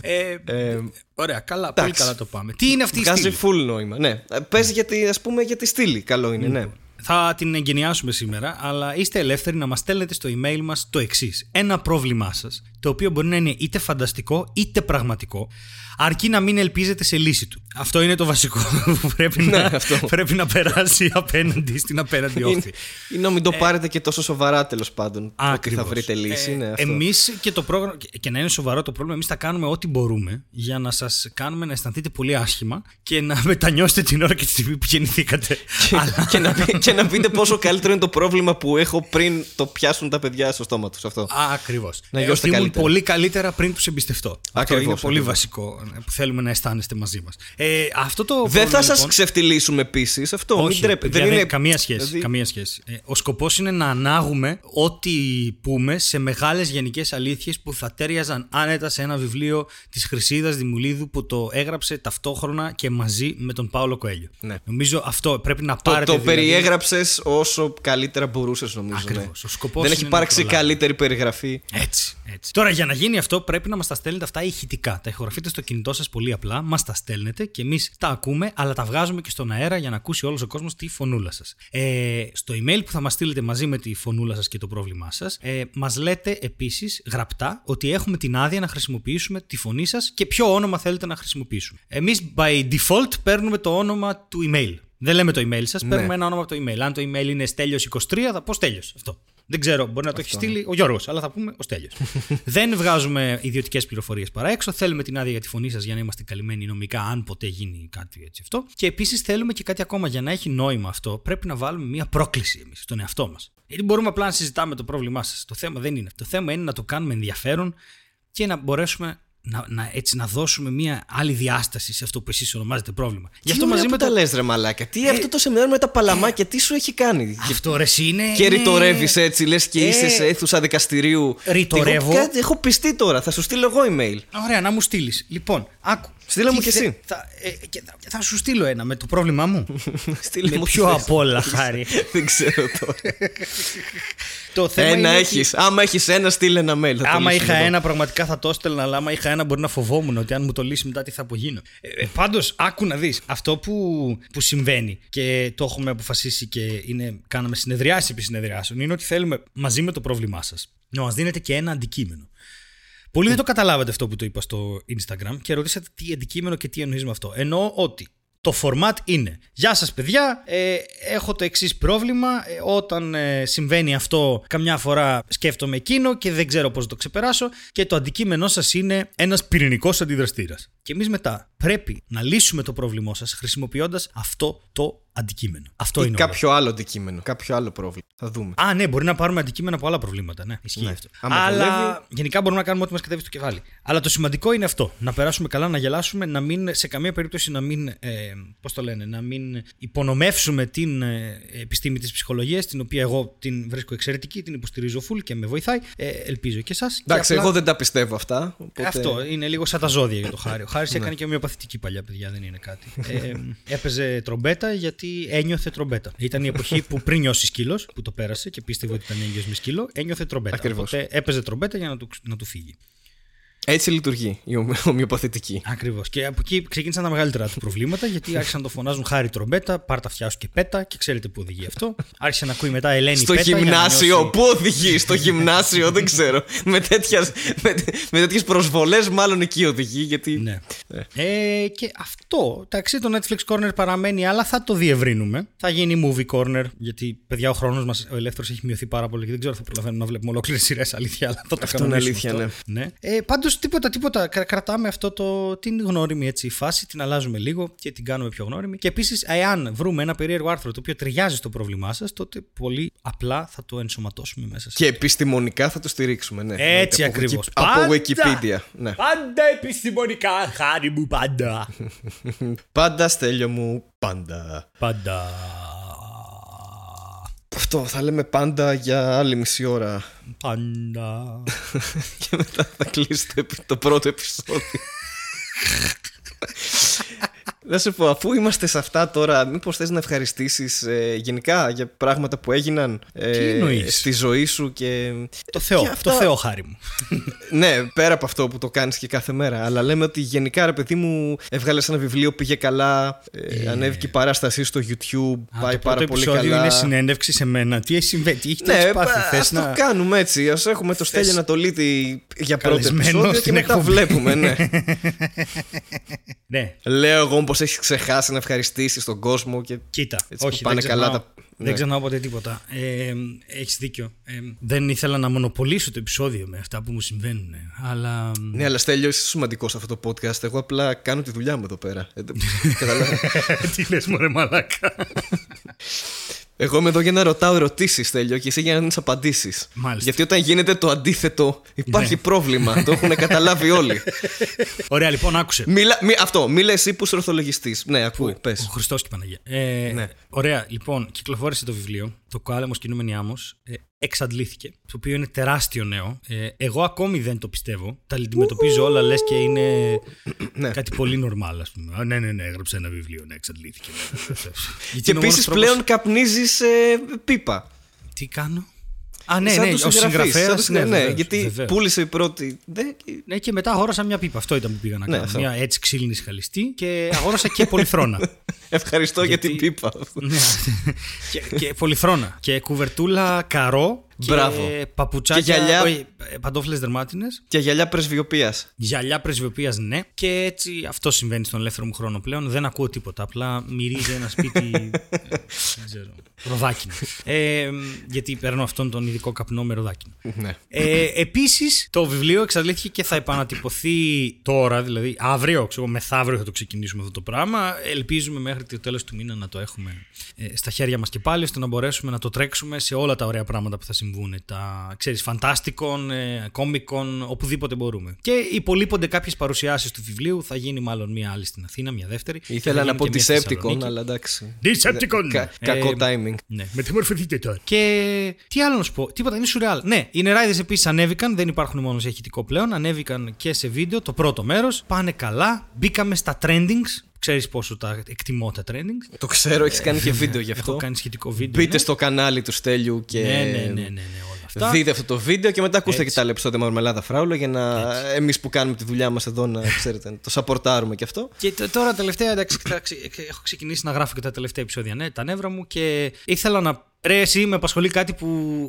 Ε, ε, ωραία, καλά, πολύ καλά το πάμε. Τι είναι αυτή η στήλη; Βγάζει full νόημα. Ναι. Παίζει για τη, ας πούμε, για τη στήλη. Καλό είναι, ναι. Θα την εγκαινιάσουμε σήμερα, αλλά είστε ελεύθεροι να μας στέλνετε στο email μας το εξής. Ένα πρόβλημά σας, το οποίο μπορεί να είναι είτε φανταστικό είτε πραγματικό, αρκεί να μην ελπίζετε σε λύση του. Αυτό είναι το βασικό (laughs) που πρέπει, ναι, να, πρέπει να περάσει απέναντι στην απέναντι όχθη. Ή να μην το ε, πάρετε και τόσο σοβαρά τέλος πάντων. Ότι θα βρείτε λύση. Ε, ναι, εμείς και το πρόγραμμα, και να είναι σοβαρό το πρόβλημα, εμείς θα κάνουμε ό,τι μπορούμε για να σας κάνουμε να αισθανθείτε πολύ άσχημα και να (laughs) μετανιώσετε την ώρα και τη στιγμή που γεννηθήκατε. Και, Αλλά... και, να, και να πείτε πόσο καλύτερο είναι το πρόβλημα που έχω πριν το πιάσουν τα παιδιά στο στόμα τους. Αυτό. Ακριβώς. Να ε, ήμουν πολύ καλύτερα πριν τους εμπιστευτώ. Αυτό είναι πολύ βασικό που θέλουμε να αισθάνεστε μαζί μας. Ε, αυτό το δεν θα λοιπόν, σα ξεφτυλίσουμε επίσης. Αυτό όχι, μην τρέπετε. Δεν είναι... Καμία σχέση. Δηλαδή... Καμία σχέση. Ε, ο σκοπός είναι να ανάγουμε ό,τι πούμε σε μεγάλες γενικές αλήθειες που θα τέριαζαν άνετα σε ένα βιβλίο της Χρυσίδας Δημουλίδου που το έγραψε ταυτόχρονα και μαζί με τον Πάολο Κοέλιο. Ναι. Νομίζω αυτό πρέπει να πάρετε. Το, το δηλαδή... περιέγραψες όσο καλύτερα μπορούσες, νομίζω. Ακριβώς. Ναι. Δεν έχει υπάρξει καλύτερη περιγραφή. Έτσι, έτσι. Τώρα για να γίνει αυτό πρέπει να μας τα στέλνετε αυτά ηχητικά. Τα ηχογραφείτε στο κινητό σας πολύ απλά, μας τα στέλνετε και εμείς τα ακούμε, αλλά τα βγάζουμε και στον αέρα για να ακούσει όλος ο κόσμος τη φωνούλα σας. Ε, στο email που θα μας στείλετε μαζί με τη φωνούλα σας και το πρόβλημά σας, ε, μας λέτε επίσης γραπτά ότι έχουμε την άδεια να χρησιμοποιήσουμε τη φωνή σας και ποιο όνομα θέλετε να χρησιμοποιήσουμε. Εμείς by default παίρνουμε το όνομα του email. Δεν λέμε το email σας, ναι. παίρνουμε ένα όνομα από το email. Αν το email είναι στέλιο23, θα πω στέλιος; Αυτό. Δεν ξέρω, μπορεί να το έχει στείλει ο Γιώργος, αλλά θα πούμε ο Στέλιος. (laughs) δεν βγάζουμε ιδιωτικές πληροφορίες παρά έξω. Θέλουμε την άδεια για τη φωνή σας για να είμαστε καλυμμένοι νομικά, αν ποτέ γίνει κάτι έτσι αυτό. Και επίσης θέλουμε και κάτι ακόμα. Για να έχει νόημα αυτό, πρέπει να βάλουμε μια πρόκληση εμείς στον εαυτό μας. Γιατί μπορούμε απλά να συζητάμε το πρόβλημά σας. Το θέμα δεν είναι αυτό. Το θέμα είναι να το κάνουμε ενδιαφέρον και να μπορέσουμε να, να, έτσι, να δώσουμε μια άλλη διάσταση σε αυτό που εσείς ονομάζετε πρόβλημα. Τι Γι' αυτό μαζί με τα λες, ρε Μαλάκα. Τι ε, αυτό το σεμινάριο με τα παλαμάκια, τι σου έχει κάνει; Αυτό ρε είναι. Και είναι... ρητορεύεις έτσι, λες και ε, είσαι σε αίθουσα δικαστηρίου. Ρητορεύω. Έχω, έχω πιστεί τώρα, θα σου στείλω εγώ email. Ωραία, να μου στείλεις. Λοιπόν, άκου. Στείλε μου και εσύ. Θα, ε, θα, θα, σου στείλω ένα με το πρόβλημά μου. (laughs) Στείλε με μου πιο απ' όλα, χάρη. (laughs) Δεν ξέρω τώρα. (laughs) το θέμα ένα έχει. Ότι... Άμα έχεις ένα, στείλε ένα mail. Θα άμα είχα εδώ. ένα, πραγματικά θα το έστελνα. Αλλά άμα είχα ένα, μπορεί να φοβόμουν ότι αν μου το λύσει μετά τι θα απογίνω. Ε, ε Πάντως, άκου να δεις. Αυτό που, που συμβαίνει και το έχουμε αποφασίσει και είναι, κάναμε συνεδριάσεις επί συνεδριάσεων είναι ότι θέλουμε μαζί με το πρόβλημά σας να μας δίνετε και ένα αντικείμενο. Πολλοί δεν το καταλάβατε αυτό που το είπα στο Instagram και ρωτήσατε τι αντικείμενο και τι εννοείς με αυτό. Εννοώ ότι το format είναι Γεια σας παιδιά, ε, έχω το εξής πρόβλημα ε, Όταν ε, συμβαίνει αυτό καμιά φορά σκέφτομαι εκείνο και δεν ξέρω πώς το ξεπεράσω Και το αντικείμενό σας είναι ένας πυρηνικός αντιδραστήρας Και εμείς μετά πρέπει να λύσουμε το πρόβλημό σας χρησιμοποιώντας αυτό το αντικείμενο. Αυτό ή είναι κάποιο όλο. άλλο αντικείμενο, κάποιο άλλο πρόβλημα. Θα δούμε. Α, ναι, μπορεί να πάρουμε αντικείμενα από άλλα προβλήματα. Ναι, ισχύει ναι. αυτό. Αλλά γενικά μπορούμε να κάνουμε ό,τι μας κατέβει στο κεφάλι. Αλλά το σημαντικό είναι αυτό. Να περάσουμε καλά, να γελάσουμε, να μην, σε καμία περίπτωση να μην. Ε, Πώς το λένε, να μην υπονομεύσουμε την ε, επιστήμη της ψυχολογίας, την οποία εγώ την βρίσκω εξαιρετική, την υποστηρίζω full και με βοηθάει. Ε, ελπίζω και εσάς. Εντάξει, απλά... εγώ δεν τα πιστεύω αυτά. Οπότε... Αυτό είναι λίγο σαν τα ζώδια για το χάρη. Ο Χάρης ναι. έκανε και παθητική παλιά, παιδιά, δεν είναι κάτι. ε, έπαιζε τρομπέτα γιατί ένιωθε τρομπέτα. Ήταν η εποχή που πριν νιώσεις σκύλος, που το πέρασε και πίστευε ότι ήταν έγκυος με σκύλο, ένιωθε τρομπέτα. Ακριβώς. Οπότε έπαιζε τρομπέτα για να του, να του φύγει. Έτσι λειτουργεί η ομοι- (laughs) ομοιοπαθητική. Ακριβώς. Και από εκεί ξεκίνησαν τα μεγαλύτερα του προβλήματα γιατί (laughs) άρχισαν να το φωνάζουν χάρη τρομπέτα, πάρ τα αυτιά σου και πέτα και ξέρετε πού οδηγεί αυτό. Άρχισε να ακούει μετά Ελένη Στο πέτα για να γυμνάσιο, νιώσει- πού οδηγεί, στο γυμνάσιο, δεν ξέρω. με, τέτοια, με, με τέτοιες προσβολές, μάλλον εκεί οδηγεί. Γιατί. Ναι. Ε, και αυτό, εντάξει, το Netflix Corner παραμένει, αλλά θα το διευρύνουμε. Θα γίνει movie corner, γιατί παιδιά ο χρόνος μας, ο ελεύθερος, έχει μειωθεί πάρα πολύ και δεν ξέρω αν θα προλαβαίνουμε να βλέπουμε ολόκληρες σειρές. Αλήθεια, αλλά θα το Αυτό είναι κανονίσουμε αλήθεια, αυτό. ναι. Ε, Πάντως τίποτα, τίποτα. Κρα- κρατάμε αυτό το, την γνώριμη έτσι, φάση, την αλλάζουμε λίγο και την κάνουμε πιο γνώριμη. Και επίσης, εάν βρούμε ένα περίεργο άρθρο το οποίο ταιριάζει στο πρόβλημά σας, τότε πολύ απλά θα το ενσωματώσουμε μέσα σε. Και επιστημονικά θα το στηρίξουμε, ναι. Έτσι Από ακριβώς. Wiki- Από Πάντα. Wikipedia. Ναι. Πάντα επιστημονικά, χάρη μου, πάντα. (laughs) Πάντα στέλιο μου, πάντα. Πάντα. Αυτό θα λέμε πάντα για άλλη μισή ώρα. Πάντα. (laughs) Και μετά θα κλείσει το, επει- το πρώτο επεισόδιο. (laughs) Να σε πω, αφού είμαστε σε αυτά τώρα, μήπως θες να ευχαριστήσεις γενικά για πράγματα που έγιναν ε, Τι εννοείς; στη ζωή σου και. Το Θεό, Και αυτά- το Θεό χάρη μου. (laughs) ναι, πέρα από αυτό που το κάνεις και κάθε μέρα. Αλλά λέμε ότι γενικά, ρε παιδί μου, έβγαλες ένα βιβλίο, πήγε καλά, ε, ανέβηκε η παράστασή στο YouTube, Α, πάει το πάρα πρώτο πολύ επεισόδιο καλά. είναι συνέντευξη σε μένα. Τι έχει συμβαίνει, τι έχεις Ναι, πάθει, α θες το να... κάνουμε έτσι. Α έχουμε το Στέλιο Ανατολίτη για πρώτο Καλεσμένο επεισόδιο και στην μετά εκπομπή. βλέπουμε, ναι. (laughs) Ναι, Λέω εγώ πω έχει ξεχάσει να ευχαριστήσεις τον κόσμο και. κοίτα, Έτσι όχι, που πάνε δεν καλά ξεχνάω. τα- Δεν ναι. ξεχνάω ποτέ τίποτα. Ε, έχεις δίκιο. Ε, δεν ήθελα να μονοπολίσω το επεισόδιο με αυτά που μου συμβαίνουν. Αλλά... Ναι, αλλά Στέλιο, είσαι σημαντικός σε αυτό το podcast. Εγώ απλά κάνω τη δουλειά μου εδώ πέρα. Ε, δεν- (laughs) Καταλάβα. Τι λες μωρέ μαλάκα. (laughs) Εγώ είμαι εδώ για να ρωτάω ερωτήσεις, Στέλιο, και εσύ για να δίνει απαντήσεις. Μάλιστα. Γιατί όταν γίνεται το αντίθετο, υπάρχει Ναι. πρόβλημα. το έχουν καταλάβει όλοι. (laughs) Ωραία, λοιπόν, άκουσε. Μιλά, μη, αυτό, μίλα εσύ που είσαι ορθολογιστής. Ναι, ακούω, πες. Ο Χριστός και η Παναγία. Ε, Ναι. Ωραία, λοιπόν, κυκλοφόρησε το βιβλίο. Το Κάλεμο Κινούμενη Άμμος. Ε, εξαντλήθηκε. Το οποίο είναι τεράστιο νέο. Ε, εγώ ακόμη δεν το πιστεύω. Τα αντιμετωπίζω όλα λες και είναι Ναι. κάτι πολύ νορμάλ, ας πούμε. Α, ναι, ναι, ναι, έγραψε ένα βιβλίο. Ναι, εξαντλήθηκε. ναι, ναι, ναι. (laughs) Γιατί Και είναι ο μόνος επίσης τρόπος- πλέον καπνίζεις ε, πίπα. Τι κάνω; Α, ναι, Σαν ναι, τους ο συγγραφείς, συγγραφέας. σαν τους Ναι, συγγραφείς, ναι, βεβαίως, γιατί βεβαίως. πούλησε η πρώτη. Ναι, Ναι, και μετά αγόρασα μια πίπα. Αυτό ήταν που πήγα να Ναι, κάνω. αυτό. Μια έτσι ξύλινη σχαλιστή και αγόρασα και πολυθρόνα. (laughs) Ευχαριστώ Γιατί- για την πίπα. Ναι. (laughs) και, και πολυθρόνα. Και κουβερτούλα καρό. Μπράβο. Και παπουτσάκια. Και γυαλιά. Όχι, παντόφλες δερμάτινες. Και γυαλιά πρεσβειοποίας. Γυαλιά πρεσβειοποίας, ναι. Και έτσι αυτό συμβαίνει στον ελεύθερο μου χρόνο πλέον. Δεν ακούω τίποτα. Απλά μυρίζει ένα σπίτι. ε, (laughs) δεν ξέρω. Ροδάκινο. Ε, γιατί παίρνω αυτόν τον ειδικό καπνό με ροδάκινο. Ναι. Ε, Επίσης, το βιβλίο εξαντλήθηκε και θα επανατυπωθεί τώρα, δηλαδή αύριο, ξέρω, μεθαύριο θα το ξεκινήσουμε αυτό το πράγμα. Ελπίζουμε μέχρι το τέλος του μήνα να το έχουμε ε, στα χέρια μας και πάλι, ώστε να μπορέσουμε να το τρέξουμε σε όλα τα ωραία πράγματα που θα συμβούν. Τα ξέρεις, φαντάστικων, ε, κόμικων, οπουδήποτε μπορούμε. Και υπολείπονται κάποιες παρουσιάσεις του βιβλίου. Θα γίνει μάλλον μία άλλη στην Αθήνα, μία δεύτερη. Και θα Ήθελα να γίνει πω και μία στη Decepticon, Θεσσαλονίκη. αλλά εντάξει. Decepticon! Κα- κακό Ε, timing. ναι, μεταμορφωθείτε τώρα; Και τι άλλο να σου πω, τίποτα, είναι σουρεάλ. Ναι, οι νεράιδες επίσης ανέβηκαν, δεν υπάρχουν μόνο σε ηχητικό πλέον, ανέβηκαν και σε βίντεο. Το πρώτο μέρος πάνε καλά. Μπήκαμε στα trendings. Ξέρεις πόσο τα εκτιμώ τα trendings. Το ξέρω, έχεις κάνει και βίντεο γι' Έχω αυτό. κάνει σχετικό βίντεο. Μπείτε ναι. στο κανάλι του Στέλιου και Ναι, ναι, ναι, ναι, ναι, όλα αυτά. δείτε αυτό το βίντεο και μετά ακούστε Έτσι. και τα άλλα επεισόδια Μαρμελάδα Φράουλα για να εμείς που κάνουμε τη δουλειά μας εδώ να ξέρετε, να το σαπορτάρουμε και αυτό. Και τ- τώρα τελευταία, εντάξει, θα ξε- έχω ξεκινήσει να γράφω και τα τελευταία επεισόδια, ναι, τα νεύρα μου και ήθελα να. Ρε, εσύ με απασχολεί κάτι που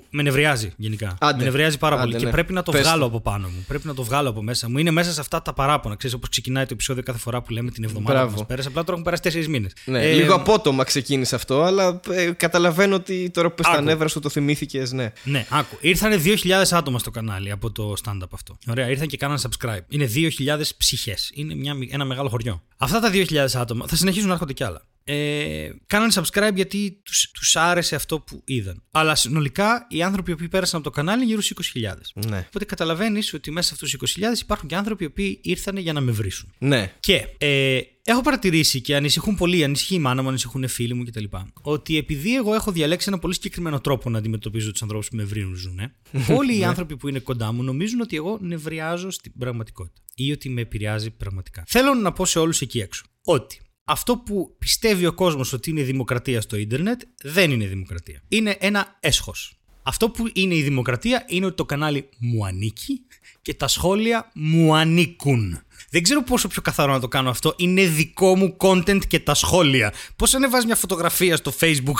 με νευριάζει γενικά. Άντε. Με νευριάζει πάρα Άντε, πολύ και ναι. πρέπει να το Πες βγάλω το. από πάνω μου. Πρέπει να το βγάλω από μέσα μου. Είναι μέσα σε αυτά τα παράπονα. Ξέρεις, όπως ξεκινάει το επεισόδιο κάθε φορά που λέμε την εβδομάδα Μπράβο. που μας πέρασε. Απλά τώρα έχουν περάσει τέσσερις μήνες. Ναι, λίγο απότομα ξεκίνησε αυτό, αλλά ε, καταλαβαίνω ότι τώρα που πες τα Άκου. νεύρα σου το θυμήθηκες, ναι. Ναι, άκου. Ήρθανε 2.000 άτομα στο κανάλι από το stand-up αυτό. Ωραία, ήρθαν και κάναν subscribe. Είναι 2.000 ψυχές. Είναι μια, ένα μεγάλο χωριό. Αυτά τα 2.000 άτομα θα συνεχίσουν να έρχονται κι άλλα. Ε, κάνανε subscribe γιατί τους, τους άρεσε αυτό που είδαν. Αλλά συνολικά οι άνθρωποι που πέρασαν από το κανάλι γύρω στους 20.000. Ναι. Οπότε καταλαβαίνεις ότι μέσα σε αυτούς τους 20.000 υπάρχουν και άνθρωποι οι οποίοι ήρθαν για να με βρίσουν. Ναι. Και ε, έχω παρατηρήσει και ανησυχούν πολύ, ανησυχεί η μάνα μου, ανησυχούν φίλοι μου κτλ. Ότι επειδή εγώ έχω διαλέξει ένα πολύ συγκεκριμένο τρόπο να αντιμετωπίζω τους ανθρώπους που με βρίζουν, ε, (laughs) όλοι οι Ναι. άνθρωποι που είναι κοντά μου νομίζουν ότι εγώ νευριάζω στην πραγματικότητα ή ότι με επηρεάζει πραγματικά. Θέλω να πω σε όλους εκεί έξω ότι αυτό που πιστεύει ο κόσμος ότι είναι δημοκρατία στο ίντερνετ δεν είναι δημοκρατία. Είναι ένα έσχος. Αυτό που είναι η δημοκρατία είναι ότι το κανάλι μου ανήκει και τα σχόλια μου ανήκουν. Δεν ξέρω πόσο πιο καθαρό να το κάνω αυτό. Είναι δικό μου content και τα σχόλια. Πώς ανεβάζει μια φωτογραφία στο Facebook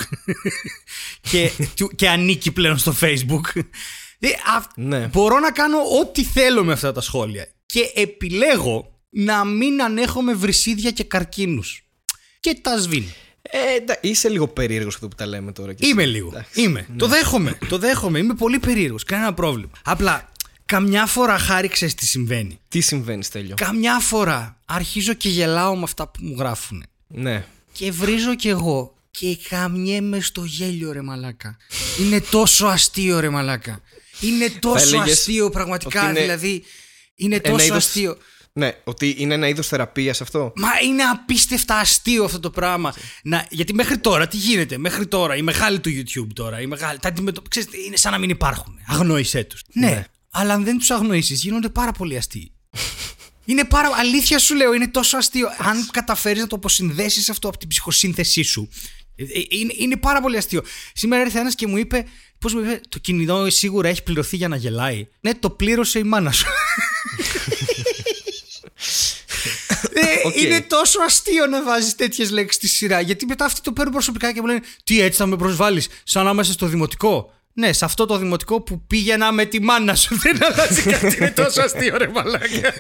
(laughs) και, και ανήκει πλέον στο Facebook; Ε, αυ- Ναι. Μπορώ να κάνω ό,τι θέλω με αυτά τα σχόλια. Και επιλέγω να μην ανέχομαι βρυσίδια και καρκίνους. Και τα σβήνω. Ε, εντά- είσαι λίγο περίεργος αυτό που τα λέμε τώρα. Και Είμαι εσύ. λίγο. Εντάξει. Είμαι. Το δέχομαι. Το δέχομαι. Είμαι πολύ περίεργος. Κανένα πρόβλημα. Απλά καμιά φορά χάρη ξέρεις τι συμβαίνει. Τι συμβαίνει, Στέλιο; Καμιά φορά αρχίζω και γελάω με αυτά που μου γράφουν. Ναι. Και βρίζω κι εγώ και καμιέμαι στο γέλιο ρε μαλάκα. Είναι τόσο αστείο ρε μαλάκα. Είναι τόσο έλεγες αστείο πραγματικά ότι είναι δηλαδή. Είναι ένα τόσο είδος- αστείο. Ναι, ότι είναι ένα είδος θεραπείας αυτό; Μα είναι απίστευτα αστείο αυτό το πράγμα. Να, γιατί μέχρι τώρα τι γίνεται, μέχρι τώρα, οι μεγάλοι του YouTube τώρα, οι μεγάλοι, τα αντιμετω... ξέρεις, είναι σαν να μην υπάρχουν. Αγνόησέ τους. Ναι. Ναι. αλλά αν δεν τους αγνοήσεις, γίνονται πάρα πολύ αστείοι. είναι πάρα. Αλήθεια σου λέω, είναι τόσο αστείο. Αν καταφέρεις να το αποσυνδέσεις αυτό από την ψυχοσύνθεσή σου. ε, ε, Είναι, είναι πάρα πολύ αστείο. Σήμερα ήρθε ένας και μου είπε. Πώς μου είπε, Το κινητό σίγουρα έχει πληρωθεί για να γελάει. Ναι, το πλήρωσε η μάνα σου. Ε, Οκ. Είναι τόσο αστείο να βάζεις τέτοιες λέξεις στη σειρά. Γιατί μετά αυτοί το παίρνουν προσωπικά και μου λένε Τι έτσι θα με προσβάλλεις, σαν να είμαι στο δημοτικό. Ναι, σε αυτό το δημοτικό που πήγαινα με τη μάνα σου. (laughs) Δεν αλλάζει κάτι. Είναι τόσο αστείο, ρε μαλάκα.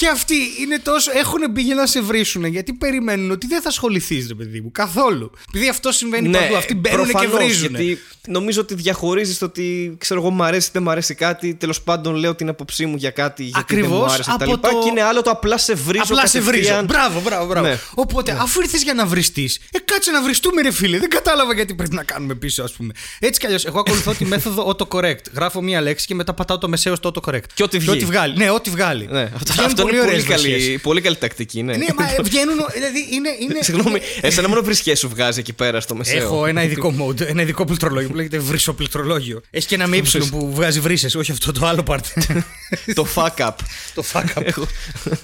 Και αυτοί είναι τόσο. έχουν μπει για να σε βρίσουν γιατί περιμένουν ότι δεν θα ασχοληθείς, ρε παιδί μου, καθόλου. Επειδή αυτό συμβαίνει παντού. Αυτοί μπαίνουν και Ναι, προφανώς, βρίζουν. Γιατί νομίζω ότι διαχωρίζεις το ότι ξέρω εγώ, μου αρέσει ή δεν μου αρέσει κάτι. Τέλος πάντων, λέω την άποψή μου για κάτι γιατί δεν Ακριβώς, μου άρεσε από κτλ. το- Και είναι άλλο το απλά σε βρίζω. Απλά σε βρίζω. κατευθείαν. Μπράβο, μπράβο, μπράβο. Ναι. Οπότε, αφού ήρθες για να βριστείς, ε, κάτσε να βριστούμε, ρε φίλε. Δεν κατάλαβα γιατί πρέπει να κάνουμε πίσω, ας πούμε. Έτσι κι αλλιώς, εγώ ακολουθώ τη μέθοδο (laughs) autocorrect. Γράφω μία λέξη και μετά πατάω το μεσαίο στο autocorrect. Και ό,τι βγει. βγάλει. Ναι, ό,τι βγάλει. Ναι, αυτό, Βγαίνουν αυτό είναι πολύ ωραίες καλή, βρισιές. πολύ καλή τακτική. Ναι, Ναι, μα (laughs) ε, βγαίνουν. Δηλαδή είναι. είναι Συγγνώμη, εσένα μόνο βρισκέ σου βγάζει εκεί πέρα στο μεσαίο. Έχω ένα ειδικό mode, ένα ειδικό πληκτρολόγιο που λέγεται βρυσοπληκτρολόγιο. Έχει και ένα με ύψιλο που βγάζει βρύσες, όχι αυτό το άλλο part. (laughs) το fuck up. το fuck up.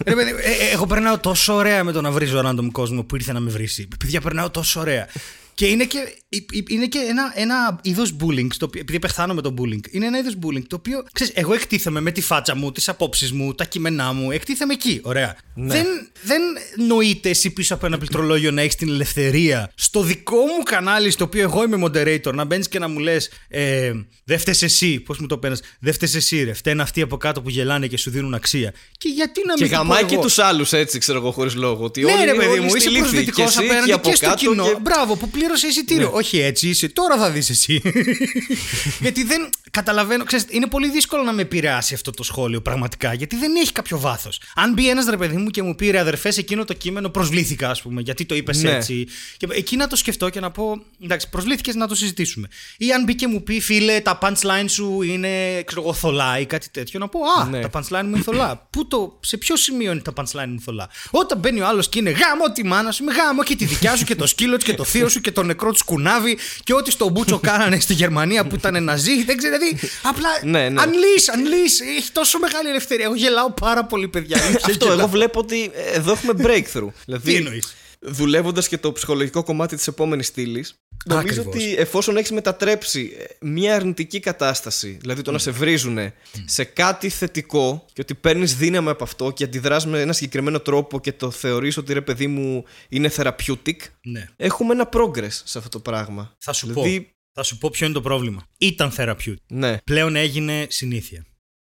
Ρε παιδί, ε, ε, εγώ περνάω τόσο ωραία με το να βρίζω random κόσμο που ήρθε να με βρίσει. Παιδιά, περνάω τόσο ωραία. Και είναι και, ε, ε, είναι και ένα, ένα είδος bullying, στο οποίο, επειδή πεθάνω με το bullying, είναι ένα είδος bullying το οποίο, ξέρεις, εγώ εκτίθεμαι με τη φάτσα μου, τις απόψεις μου, τα κείμενά μου, εκτίθεμαι εκεί. Ωραία. Δεν, δεν νοείται εσύ πίσω από ένα πληκτρολόγιο να έχεις την ελευθερία στο δικό μου κανάλι, στο οποίο εγώ είμαι moderator, να μπαίνεις και να μου λες, ε, δεν φταίει εσύ, πώς μου το παίρνεις, δεν φταίει εσύ, ρε. Φταίνε αυτοί από κάτω που γελάνε και σου δίνουν αξία. Και γιατί να Και μην το πω γαμάει και εγώ; τους άλλους έτσι, ξέρω εγώ, χωρίς λόγο. Ότι Ναι, όλοι, ρε παιδί όλοι μου, στη είσαι λύθη, προσδυτικό και εσύ απέναντι από και στο κάτω κοινό. και- Μπράβο, που πλήρωσε εισιτήριο. Όχι έτσι είσαι, τώρα θα δεις εσύ. (laughs) γιατί δεν καταλαβαίνω, ξέρεις, είναι πολύ δύσκολο να με επηρεάσει αυτό το σχόλιο πραγματικά, γιατί δεν έχει κάποιο βάθος. Αν μπει ένας ρε παιδί μου και μου πει ρε αδερφές, σε εκείνο το κείμενο προσβλήθηκα, ας πούμε, γιατί το είπες Ναι. έτσι. Και εκεί να το σκεφτώ και να πω, εντάξει, προσβλήθηκες να το συζητήσουμε. Ή αν μπει και μου πει, φίλε, τα punchline σου είναι, ξέρω εγώ, θολά ή κάτι τέτοιο, να πω, Α, Ναι. τα punchline μου είναι θολά. (laughs) Πού το, σε ποιο σημείο είναι τα punchline μου θολά. Όταν μπαίνει ο άλλος και είναι γάμο τη μάνα σου, με γάμο και τη δικιά σου και το σκύλο της και το θείο σου και το νεκρό του κουνάβι και ό,τι στο μπούτσο κάνανε στη Γερμανία που ήταν ναζί. Δεν ξέρω, δηλαδή. Απλά. Ναι, ναι. Unleash, unleash. Έχει τόσο μεγάλη ελευθερία. Εγώ γελάω πάρα πολύ, παιδιά. Είναι (laughs) Αυτό, γελάω. εγώ βλέπω ότι ε, εδώ έχουμε breakthrough. δηλαδή, Τι εννοείς; δουλεύοντας και το ψυχολογικό κομμάτι της επόμενης στήλης, νομίζω Ακριβώς. ότι εφόσον έχεις μετατρέψει ε, μια αρνητική κατάσταση, δηλαδή το να σε βρίζουν σε κάτι θετικό και ότι παίρνεις δύναμη από αυτό και αντιδράς με ένα συγκεκριμένο τρόπο και το θεωρείς ότι ρε παιδί μου είναι therapeutic, Ναι. έχουμε ένα progress σε αυτό το πράγμα. Θα σου Δηλαδή, πω. Θα σου πω ποιο είναι το πρόβλημα. Ήταν therapeutic. Ναι, Πλέον έγινε συνήθεια.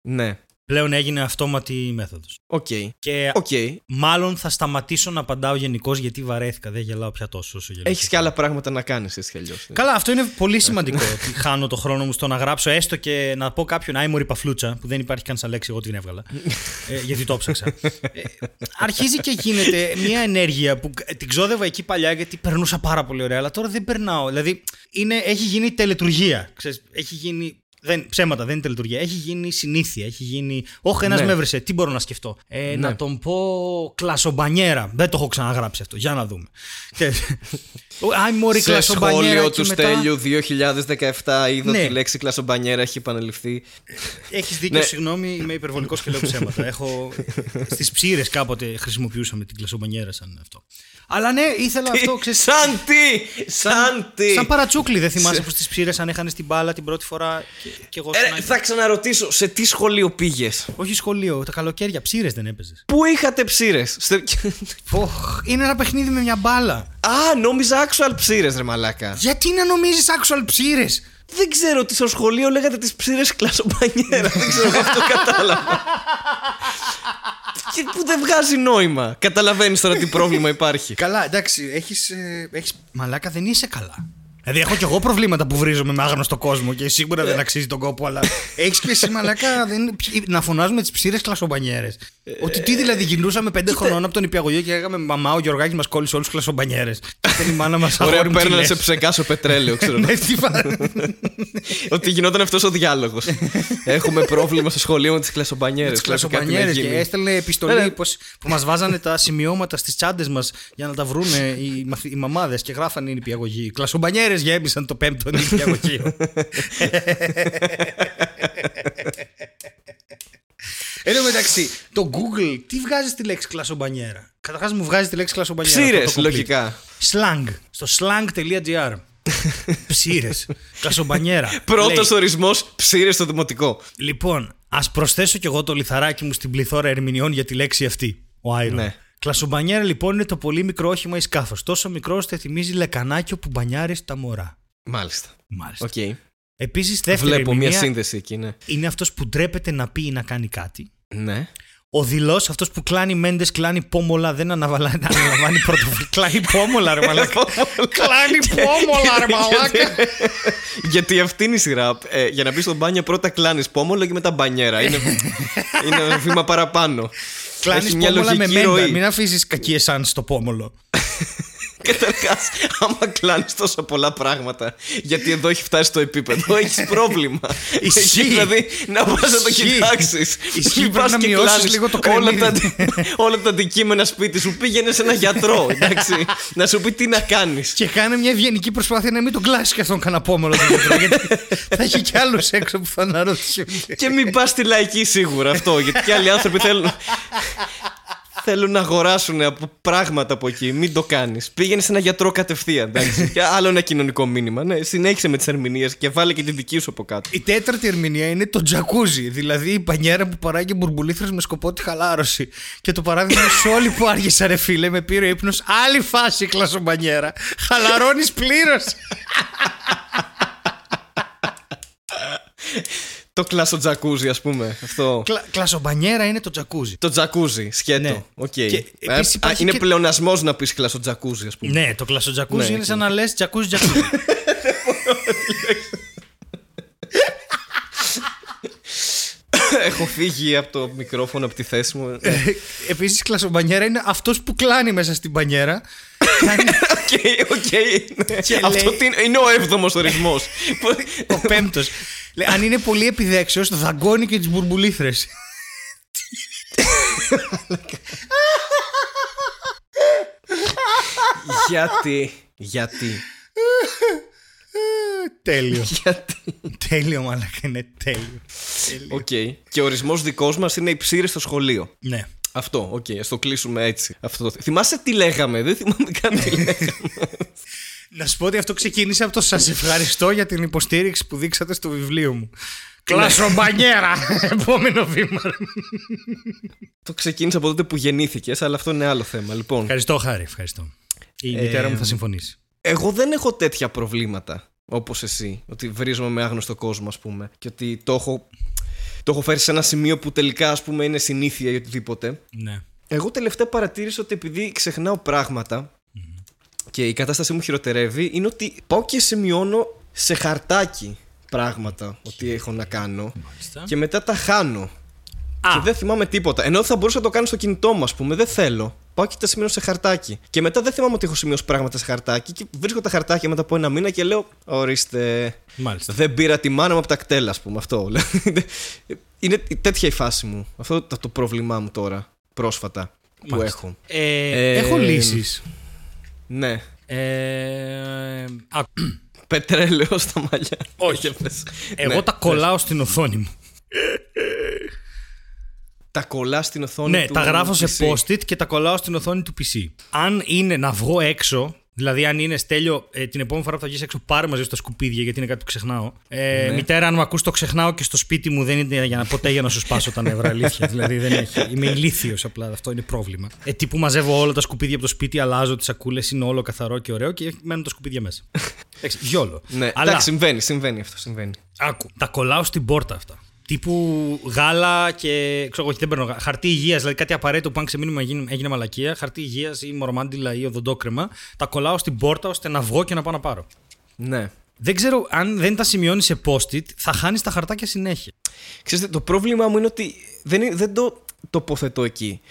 ναι. Πλέον έγινε αυτόματη μέθοδος. Οκ. Και Οκ. μάλλον θα σταματήσω να απαντάω γενικώς γιατί βαρέθηκα. Δεν γελάω πια τόσο όσο γελάω. Έχεις και άλλα πράγματα να κάνεις έτσι κι αλλιώς. Καλά, αυτό είναι πολύ σημαντικό. ότι χάνω το χρόνο μου στο να γράψω έστω και να πω κάποιον άι μωρή παφλούτσα, που δεν υπάρχει καν σαν λέξη, εγώ την έβγαλα. ε, γιατί το 'ψαξα. Ε, αρχίζει και γίνεται μια ενέργεια που την ξόδευα εκεί παλιά γιατί περνούσα πάρα πολύ ωραία, αλλά τώρα δεν περνάω. Δηλαδή είναι, έχει γίνει τελετουργία. Ξέρεις, έχει γίνει Δεν, ψέματα, δεν είναι τελετουργία. Έχει γίνει συνήθεια. Έχει γίνει. Όχι, ένας Ναι. με έβρισε. Τι μπορώ να σκεφτώ. Ε, Να τον πω κλασομπανιέρα. Δεν το έχω ξαναγράψει αυτό. Για να δούμε. Και- (laughs) I'm more Σε κλασομπανιέρα. σχόλιο και του μετά- Στέλιου 2017 είδα Ναι. ότι η λέξη κλασομπανιέρα έχει επαναληφθεί. Έχεις δίκιο, Ναι. συγγνώμη, είμαι υπερβολικός και λέω ψέματα. Έχω... Στις ψήρες κάποτε χρησιμοποιούσαμε την κλασομπανιέρα σαν αυτό. Αλλά ναι, ήθελα αυτό, ξέρεις, Σαν τι! Σαν τι! Σαν παρατσούκλι, δεν θυμάσαι που στις ψήρες αν έχανε την μπάλα την πρώτη φορά και, και εγώ Ε, στον θα ξαναρωτήσω, σε τι σχολείο πήγες; Όχι σχολείο, τα καλοκαίρια, ψήρες δεν έπαιζες. Πού είχατε ψήρες; (laughs) Είναι ένα παιχνίδι με μια μπάλα. Α, νόμιζα actual ψήρες, ρε μαλάκα. Γιατί να νομίζεις actual ψήρες; Δεν ξέρω ότι στο σχολείο λέγατε τις ψήρες κλασομπανιέρα. δεν ξέρω, αυτό κατάλαβα. και που δεν βγάζει νόημα. Καταλαβαίνεις τώρα τι πρόβλημα υπάρχει. Καλά, εντάξει, έχεις. έχεις... Μαλάκα δεν είσαι καλά. Δηλαδή, έχω κι εγώ προβλήματα που βρίζομαι με άγνωστο κόσμο και σίγουρα δεν αξίζει τον κόπο, αλλά (laughs) έχεις και εσύ μαλάκα δεν... να φωνάζουμε τις ψήρες κλασομπανιέρες. Ότι τι δηλαδή, γινούσαμε πέντε χρονών από τον υπηαγωγείο και λέγαμε Μαμά, ο Γιωργάκης μας κόλλησε όλους τους κλασομπανιέρες. Και ήταν η μάνα μας Ωραία, παίρνανε σε ψεκάσο πετρέλαιο, ξέρω. Ναι, τι φα- (laughs) ότι γινόταν αυτός ο διάλογος. (laughs) Έχουμε πρόβλημα στο σχολείο με τις κλασομπανιέρες. τις κλασομπανιέρες και έστελνε επιστολή Ναι, ναι. πως, που μας βάζανε τα σημειώματα στις τσάντες μας για να τα βρούνε οι, μαθ- οι μαμάδες και γράφανε οι νηπιαγωγοί. Κλασομπανιέρες γέμισαν το πέμπτο νηπιαγωγείο. Εν τω μεταξύ, το Google τι βγάζει τη λέξη κλασομπανιέρα; Καταρχάς μου βγάζει τη λέξη κλασομπανιέρα. Ψείρες, auto complete. λογικά. Slang. Στο slang.gr. Ψείρες. Κλασομπανιέρα. Πρώτος Λέει, ορισμός ψείρες στο δημοτικό. Λοιπόν, ας προσθέσω κι εγώ το λιθαράκι μου στην πληθώρα ερμηνειών για τη λέξη αυτή. Ο Άιρον. Ναι. Κλασομπανιέρα λοιπόν είναι το πολύ μικρό όχημα ή σκάφος. Τόσο μικρό ώστε θυμίζει λεκανάκιο που μπανιάρεις στα μωρά. Μάλιστα. Μάλιστα. Οκ. Επίσης, δεύτερη Βλέπω μια ερμηνεία σύνδεση εκεί, ναι. είναι αυτός που ντρέπεται να πει ή να κάνει κάτι. Ναι. Ο δηλός, αυτός που κλάνει μέντες, κλάνει πόμολα, δεν αναβαλά- (laughs) αναλαμβάνει πρωτοβουλία. κλάνει πόμολα, ρε μαλάκα. κλάνει πόμολα, ρε μαλάκα. Γιατί αυτή είναι η σειρά. Ε, για να μπεις στο μπάνιο πρώτα κλάνεις πόμολο και μετά μπανιέρα. Είναι, είναι ένα βήμα παραπάνω. Κλάνεις Έχει μια πόμολα με λογική μέντα. ροή. Μην αφήσεις κακή εσάν στο πόμολο. Καταρχάς, άμα κλάνεις τόσα πολλά πράγματα, γιατί εδώ έχει φτάσει στο επίπεδο, έχεις πρόβλημα. (laughs) Ισχύει. Έχει δηλαδή να πας να το Ισχύει. κοιτάξεις. Ισχύει, πρέπει να μειώσεις λίγο το όλα τα, κρεμμύδι. (laughs) όλα τα αντικείμενα σπίτι σου. Πήγαινες σε ένα γιατρό, εντάξει, να σου πει τι να κάνεις. Και κάνε μια ευγενική προσπάθεια να μην τον κλάσεις και αυτόν κανένα πόμολο τον γιατρό, γιατί (laughs) θα έχει κι άλλους έξω που θα αναρωτήσουν. Και μην πας στη λαϊκή σίγουρα αυτό, γιατί και άλλοι άνθρωποι θέλουν. Θέλουν να αγοράσουν από πράγματα από εκεί. Μην το κάνεις. Πήγαινε σε ένα γιατρό κατευθείαν. Εντάξει. (laughs) και άλλο ένα κοινωνικό μήνυμα. Ναι, συνέχισε με τις ερμηνείες και βάλε και τη δική σου από κάτω. Η τέταρτη ερμηνεία είναι το τζακούζι, δηλαδή η πανιέρα που παράγει μπουρμπουλήθρες με σκοπό τη χαλάρωση. Και το παράδειγμα σε όλοι που άργησα ρε φίλε, με πήρε ο ύπνος, άλλη φάση κλασομπανιέρα. Χαλαρώνεις πλήρως. (laughs) Το κλάσο τζακούζι, ας πούμε. Αυτό. Κλα, κλασομπανιέρα είναι το τζακούζι. Το τζακούζι, σκέτο. Ναι. Οκ. Και Ε, επίσης α, υπάρχει είναι και- πλεονασμός να πεις κλάσο τζακούζι, ας πούμε. Ναι, το κλασοτζακούζι Ναι, είναι και- σαν να λες τζακούζι τζακούζι. (laughs) Έχω φύγει από το μικρόφωνο, από τη θέση μου. Επίσης κλασομπανιέρα είναι αυτός που κλάνει μέσα στην μπανιέρα. Κάνει (laughs) OK, OK. ναι. Και Αυτό λέει- τι είναι, είναι ο έβδομος ορισμός. ο πέμπτος. Λέει, αν είναι πολύ επιδέξιος, θα δαγκώνει και τις μπουρμπουλήθρες. Γιατί. Γιατί. Τέλειο. Γιατί. τέλειο, μαλάκα, είναι τέλειο. τέλειο. Οκ. Και ο ορισμός δικός μας είναι οι ψείρες στο σχολείο. Ναι. Αυτό, οκ, ας το κλείσουμε έτσι. Αυτό το... Θυμάσαι τι λέγαμε, δεν θυμάμαι καν τι (laughs) λέγαμε. Να σου πω ότι αυτό ξεκίνησε από το σας ευχαριστώ για την υποστήριξη που δείξατε στο βιβλίο μου. Κλασομπανιέρα! Επόμενο βήμα. το ξεκίνησα από τότε που γεννήθηκες, αλλά αυτό είναι άλλο θέμα. Λοιπόν, Ευχαριστώ, Χάρη, ευχαριστώ. Η μητέρα μου θα συμφωνήσει. εγώ δεν έχω τέτοια προβλήματα όπως εσύ. Ότι βρίζομαι με άγνωστο κόσμο, ας πούμε. Και ότι το έχω, το έχω φέρει σε ένα σημείο που τελικά, ας πούμε, είναι συνήθεια ή οτιδήποτε. Ναι. Εγώ τελευταία παρατήρησα ότι επειδή ξεχνάω πράγματα και η κατάστασή μου χειροτερεύει, είναι ότι πάω και σημειώνω σε χαρτάκι πράγματα ότι έχω να κάνω Μάλιστα. και μετά τα χάνω. Α. Και δεν θυμάμαι τίποτα. Ενώ θα μπορούσα να το κάνω στο κινητό μου, ας πούμε. Δεν θέλω. Πάω και τα σημειώνω σε χαρτάκι. Και μετά δεν θυμάμαι ότι έχω σημειώσει πράγματα σε χαρτάκι. Και βρίσκω τα χαρτάκια μετά από ένα μήνα και λέω: Ορίστε. Μάλιστα. Δεν πήρα τη μάνα μου από τα κτέλ, ας πούμε. Αυτό. (laughs) Είναι τέτοια η φάση μου. Αυτό είναι το πρόβλημά μου τώρα. Πρόσφατα. Που Μάλιστα. έχω. Ε, Ε, έχω λύσεις. Ναι. Ε, α, Πετρέλαιο στα μαλλιά. Όχι. Για πες. εγώ Ναι, τα κολλάω στην οθόνη μου. Τα κολλάς στην οθόνη Ναι, του τα γράφω σε PC. post-it και τα κολλάω στην οθόνη του PC. Αν είναι να βγω έξω, δηλαδή αν είναι στέλιο ε, την επόμενη φορά που θα βγεις έξω, πάρε μαζί σου τα σκουπίδια γιατί είναι κάτι που ξεχνάω. Ε, Ναι. Μητέρα, αν με ακούς το ξεχνάω και στο σπίτι μου δεν είναι για να, ποτέ για να σου σπάσω τα νεύρα. Αλήθεια. (laughs) δηλαδή δεν έχει. Είμαι ηλίθιος απλά. Αυτό είναι πρόβλημα. Ε, τύπου μαζεύω όλα τα σκουπίδια από το σπίτι, αλλάζω τις σακούλες, είναι όλο καθαρό και ωραίο και μένουν τα σκουπίδια μέσα. (laughs) Εντάξει, γιόλο. Ναι, Αλλά εντάξει, συμβαίνει, συμβαίνει αυτό. Συμβαίνει. Άκου, τα κολλάω στην πόρτα αυτά. Τύπου γάλα και. ξέρω εγώ, δεν παίρνω γάλα. Χαρτί υγείας, δηλαδή κάτι απαραίτητο που αν ξεμείνουμε έγινε, έγινε μαλακία. Χαρτί υγείας ή μορμάντιλα ή οδοντόκρεμα. Τα κολλάω στην πόρτα ώστε να βγω και να πάω να πάρω. Ναι. Δεν ξέρω αν δεν τα σημειώνεις σε post-it, θα χάνεις τα χαρτάκια συνέχεια. Ξέρετε, το πρόβλημά μου είναι ότι δεν, είναι- δεν το τοποθετώ εκεί.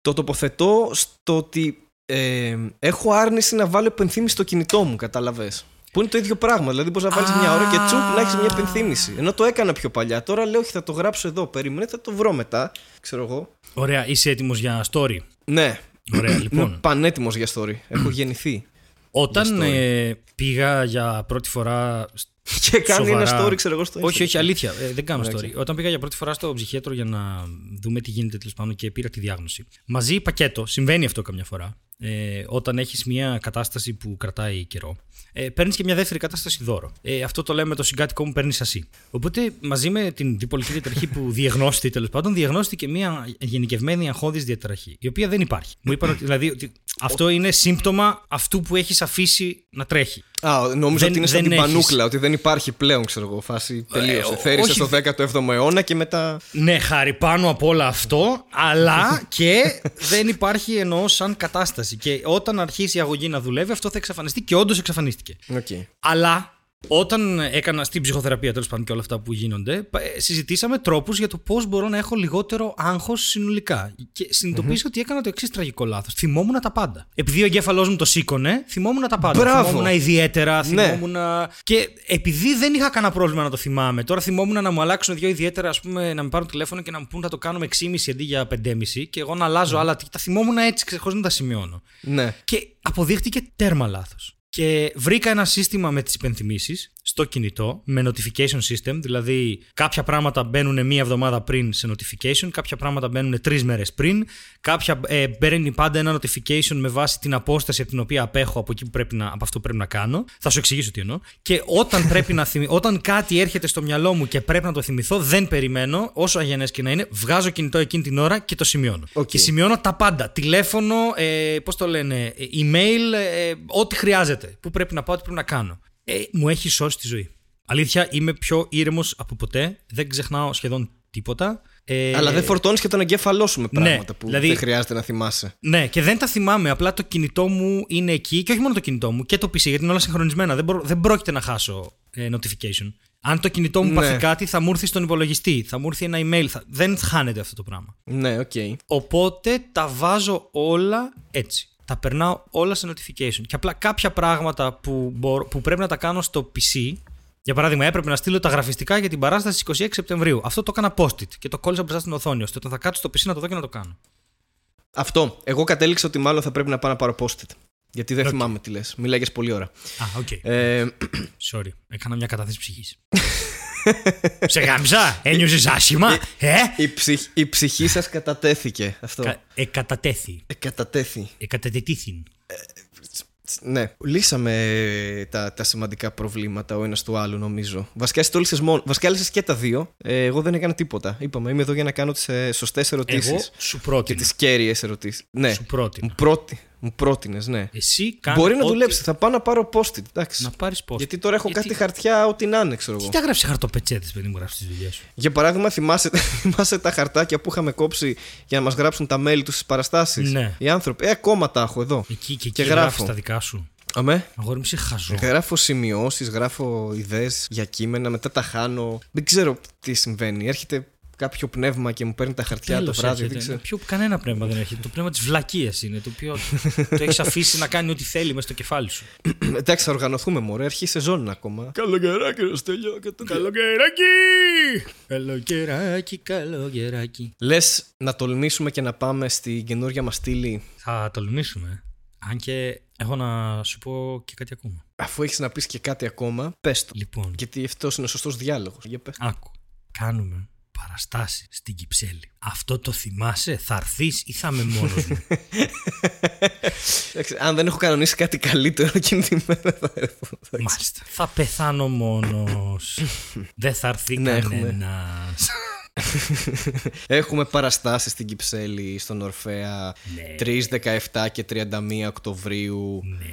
Το τοποθετώ στο ότι ε, έχω άρνηση να βάλω επενθύμηση στο κινητό μου, κατάλαβες. Που είναι το ίδιο πράγμα. Δηλαδή, μπορείς να βάλεις μια ώρα και τσουπ να έχεις μια επενθύμηση. Ενώ το έκανα πιο παλιά. Τώρα λέω, Όχι, θα το γράψω εδώ. Περίμενε, θα το βρω μετά. Ξέρω εγώ. Ωραία, είσαι έτοιμος για story; Ναι. Ωραία, Είμαι λοιπόν. πανέτοιμος για story. έχω γεννηθεί. Όταν story. ε, πήγα για πρώτη φορά. (laughs) και κάνει Σοβαρά. ένα story, ξέρω εγώ, στο Όχι, Instagram. όχι, αλήθεια. Ε, δεν κάνω Ωραία, story. Όταν πήγα για πρώτη φορά στο ψυχίατρο για να δούμε τι γίνεται τέλος πάντων και πήρα τη διάγνωση. Μαζί πακέτο, συμβαίνει αυτό καμιά φορά. Ε, όταν έχεις μια κατάσταση που κρατάει καιρό, ε, παίρνεις και μια δεύτερη κατάσταση δώρο. Ε, αυτό το λέμε το συγκάτοικό μου παίρνεις ασύ. Οπότε μαζί με την διπολική διαταραχή που (laughs) διαγνώστηκε τέλος πάντων, διαγνώστηκε μια γενικευμένη αγχώδης διαταραχή. Η οποία δεν υπάρχει. Μου είπαν ότι, δηλαδή, ότι αυτό είναι σύμπτωμα αυτού που έχεις αφήσει να τρέχει. Α, νόμιζα Δεν- ότι είναι σαν δεν την έχεις- πανούκλα, ότι δεν υπάρχει πλέον, ξέρω εγώ, φάση τελείωσε. ε, Θέρισες όχι. στο 17ο αιώνα και μετά. Ναι, χάρη πάνω από όλο αυτό, αλλά (laughs) και δεν υπάρχει εννοώ σαν κατάσταση. Και όταν αρχίσει η αγωγή να δουλεύει, αυτό θα εξαφανιστεί και όντως εξαφανίστηκε. Οκ. Αλλά όταν έκανα στην ψυχοθεραπεία τέλος πάντων και όλα αυτά που γίνονται, πα- ε, συζητήσαμε τρόπους για το πώς μπορώ να έχω λιγότερο άγχος συνολικά. Και συνειδητοποίησα ότι έκανα το εξής τραγικό λάθος. Θυμόμουν τα πάντα. Επειδή ο εγκέφαλός μου το σήκωνε, θυμόμουν τα πάντα. Μπράβο. Θυμόμουν ιδιαίτερα, Ναι. θυμόμουν. Και επειδή δεν είχα κανένα πρόβλημα να το θυμάμαι, τώρα θυμόμουν να μου αλλάξουν δύο ιδιαίτερα, ας πούμε, να με πάρουν τηλέφωνο και να μου πουν θα το κάνουμε 6,5 αντί για 5,5 και εγώ να αλλάζω άλλα. Τα θυμόμουν έτσι, χωρίς να τα σημειώνω. Ναι. Και αποδείχτηκε τέρμα λάθος. Και βρήκα ένα σύστημα με τις υπενθυμίσεις στο κινητό, με notification system, δηλαδή κάποια πράγματα μπαίνουν μία εβδομάδα πριν σε notification, κάποια πράγματα μπαίνουν τρεις μέρες πριν, κάποια ε, μπαίνει πάντα ένα notification με βάση την απόσταση από την οποία απέχω από, εκεί που πρέπει να, από αυτό που πρέπει να κάνω. Θα σου εξηγήσω τι εννοώ. Και όταν, (laughs) πρέπει να θυμ... όταν κάτι έρχεται στο μυαλό μου και πρέπει να το θυμηθώ, δεν περιμένω, όσο αγενές και να είναι, βγάζω κινητό εκείνη την ώρα και το σημειώνω. Οκ. Και σημειώνω τα πάντα. Τηλέφωνο, ε, πώς το λένε, ε, email, ε, ό,τι χρειάζεται. Πού πρέπει να πάω, τι πρέπει να κάνω. Ε, μου έχει σώσει τη ζωή. Αλήθεια, είμαι πιο ήρεμος από ποτέ. Δεν ξεχνάω σχεδόν τίποτα. Ε, Αλλά δεν φορτώνεις και τον εγκέφαλό σου με ναι, πράγματα που δηλαδή- δεν χρειάζεται να θυμάσαι. Ναι, και δεν τα θυμάμαι. Απλά το κινητό μου είναι εκεί και όχι μόνο το κινητό μου και το PC γιατί είναι όλα συγχρονισμένα. Δεν, μπορώ- δεν πρόκειται να χάσω ε, notification. Αν το κινητό μου Ναι. πάθει κάτι, θα μου έρθει στον υπολογιστή, θα μου έρθει ένα email. Θα... Δεν χάνεται αυτό το πράγμα. Ναι, οκ. Οπότε τα βάζω όλα έτσι. Τα περνάω όλα σε notification. Και απλά κάποια πράγματα που, μπορώ, που πρέπει να τα κάνω στο PC. Για παράδειγμα, έπρεπε να στείλω τα γραφιστικά για την παράσταση στις 26 Σεπτεμβρίου. Αυτό το έκανα post-it και το κόλλησα μπροστά στην οθόνη. ώστε όταν θα κάτσω στο PC να το δω και να το κάνω. Αυτό. Εγώ κατέληξα ότι μάλλον θα πρέπει να πάω να πάρω post-it. Γιατί δεν Οκ. θυμάμαι τι λες. Μιλάγες πολύ ώρα. Α, οκ. Ε, Sorry. Έκανα μια κατάθεση ψυχής. (laughs) Σε γάμησα, ένιωσες άσχημα. Ε, η, ψυχ, η ψυχή σας κατατέθηκε. Αυτό. Κα- εκατατέθη. Ε, κατατέθη. Εκατατετήθην. Ναι. Λύσαμε τα, τα σημαντικά προβλήματα ο ένας του άλλου, νομίζω. Βασικά, εσύ το λύσες μόνο. Βασικά, λύσες και τα δύο. Ε, εγώ δεν έκανα τίποτα. Είπαμε, είμαι εδώ για να κάνω τις σωστές ερωτήσεις. Εγώ σου Και πρότεινα. τις κέρυες ερωτήσεις. Ναι. Σου πρότεινα. Μου, πρώτη, μου πρότεινες, ναι. Εσύ κάνε Μπορεί να ό,τι- δουλέψει. Θα πάω να πάρω post-it. Εντάξει. Να πάρεις πώ. Γιατί τώρα έχω Γιατί- κάτι χαρτιά, ό,τι να είναι, ξέρω εγώ. Τι τα γράψει χαρτοπετσέτες, παιδί μου, γράψει τις δουλειές σου; Για παράδειγμα, θυμάσαι, (laughs) θυμάσαι τα χαρτάκια που είχαμε κόψει για να μας γράψουν τα μέλη τους στις παραστάσεις; Ναι. Οι άνθρωποι. Ε, ακόμα τα έχω εδώ. Εκεί και εκεί Και γράφεις γράφω. τα δικά σου. Αμέ. Αγόρι μου, είσαι χαζό. Γράφω σημειώσεις, γράφω ιδέες για κείμενα, μετά τα χάνω. Δεν ξέρω τι συμβαίνει. Έρχεται κάποιο πνεύμα και μου παίρνει τα χαρτιά Τέλος το βράδυ. έρχεται. Δεν ξέρω. Ποιο, κανένα πνεύμα δεν έρχεται. Το πνεύμα της βλακείας είναι. Το οποίο το έχεις αφήσει να κάνει ό,τι θέλει μέσα στο κεφάλι σου. (clears throat) Εντάξει, θα οργανωθούμε μωρέ, αρχή σεζόν ακόμα. Καλοκαιράκι, ρε Στέλιο. και το- Καλοκαιράκι! Καλοκαιράκι, καλοκαιράκι. Λες να τολμήσουμε και να πάμε στην καινούργια μας στήλη, Θα τολμήσουμε. Αν και έχω να σου πω και κάτι ακόμα. αφού έχεις να πεις και κάτι ακόμα, πες το. Λοιπόν, Γιατί αυτός είναι ο σωστός διάλογος. Για πες. άκου. Κάνουμε παραστάσει στην Κυψέλη. Αυτό το θυμάσαι, θα έρθει ή θα είμαι μόνος μου; Εντάξει, αν δεν έχω κανονίσει κάτι καλύτερο εκείνη τη μέρα θα έρθω. Μάλιστα. Θα πεθάνω μόνος. Δεν θα έρθει Ναι, έχουμε. κανένας. Έχουμε παραστάσεις στην Κυψέλη, στον Ορφέα, Ναι. 3, 17 και 31 Οκτωβρίου. Ναι.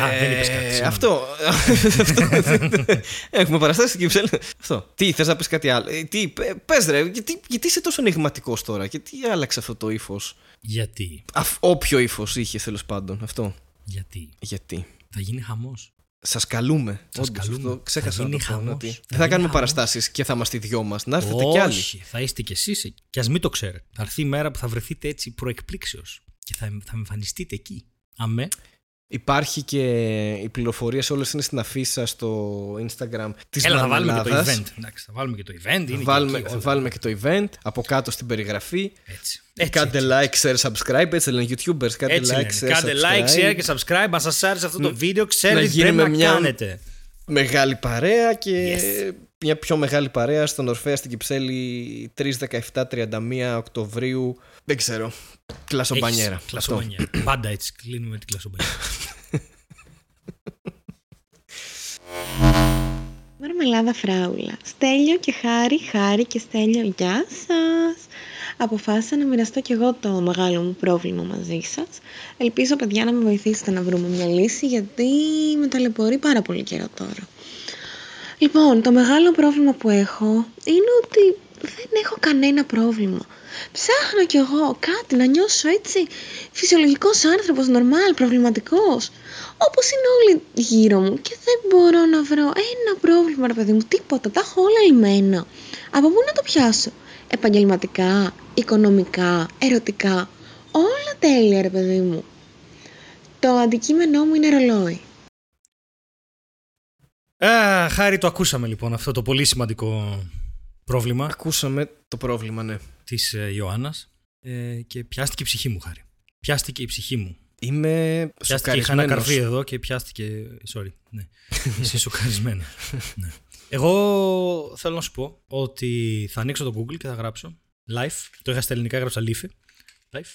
Α, δεν είπες κάτι. Ε, συγγνώμη. αυτό. αυτό. (laughs) Έχουμε παραστάσει στην Κυψέλη. Αυτό. Τι, θες να πεις κάτι άλλο; Ε, τι, πε ρε, γιατί, γιατί είσαι τόσο ενηγματικός τώρα, γιατί άλλαξε αυτό το ύφος; Γιατί; Όποιο ύφος είχε τέλος πάντων. Αυτό. Γιατί; Γιατί; Θα γίνει χαμός. Σας καλούμε. Σας Όντως, καλούμε. αυτό Ξέχασα Θα να το γίνει πω. χαμός. ότι Θα Δεν θα γίνει κάνουμε χαμός. παραστάσεις και θα είμαστε δυο μας. Να έρθετε κι άλλοι. Όχι, θα είστε κι εσείς. Κι ας μην το ξέρετε. Θα έρθει η μέρα που θα βρεθείτε έτσι προεκπλήξεως και θα, θα εμφανιστείτε εκεί. Αμέ. Υπάρχει και οι πληροφορίε όλες είναι στην αφίσα στο Instagram της Έλα, θα βάλουμε και το event. Εντάξει, θα βάλουμε και το event. Είναι Βάλουμε, και εκεί θα όλα. βάλουμε και το event από κάτω στην περιγραφή. Έτσι. Έτσι, κάντε έτσι. like, share, subscribe. Έτσι λένε YouTubers. Κάντε Έτσι like, λένε. share, Κάντε subscribe. like, share και subscribe. Αν σας άρεσε αυτό το βίντεο, ξέρετε τι πρέπει γίνουμε να μια- κάνετε. Μεγάλη παρέα και Yes. Μια πιο μεγάλη παρέα στον Ορφέα στην Κυψέλη 3, 17, 31 Οκτωβρίου. Δεν ξέρω. Κλασομπανιέρα. Έχεις Αυτό. κλασσομπανιέρα. (clears throat) Πάντα έτσι κλείνουμε την κλασσομπανιέρα. Μαρμελάδα φράουλα. Στέλιο και Χάρη, Χάρη και Στέλιο, γεια σας. Αποφάσισα να μοιραστώ κι εγώ το μεγάλο μου πρόβλημα μαζί σας. Ελπίζω, παιδιά, να με βοηθήσετε να βρούμε μια λύση, γιατί με ταλαιπωρεί πάρα πολύ καιρό τώρα. Λοιπόν, το μεγάλο πρόβλημα που έχω είναι ότι δεν έχω κανένα πρόβλημα. Ψάχνω κι εγώ κάτι να νιώσω έτσι φυσιολογικός άνθρωπος, νορμάλ, προβληματικός. Όπως είναι όλοι γύρω μου και δεν μπορώ να βρω ένα πρόβλημα ρε παιδί μου, τίποτα, τα έχω όλα λυμμένα. Από πού να το πιάσω, επαγγελματικά, οικονομικά, ερωτικά, όλα τέλεια ρε παιδί μου. Το αντικείμενό μου είναι ρολόι. Α, χάρη το ακούσαμε λοιπόν αυτό το πολύ σημαντικό πρόβλημα Ακούσαμε το πρόβλημα, ναι. της ε, Ιωάννας ε, και πιάστηκε η ψυχή μου χάρη. Πιάστηκε η ψυχή μου. Είμαι Πιάστηκε, είχα ένα καρφί σοκαρισμένος. εδώ και πιάστηκε. Sorry. Ναι. Είσαι σοκαρισμένο. (laughs) ναι. Εγώ θέλω να σου πω ότι θα ανοίξω το Google και θα γράψω life. Το είχα στα ελληνικά, έγραψα life. Life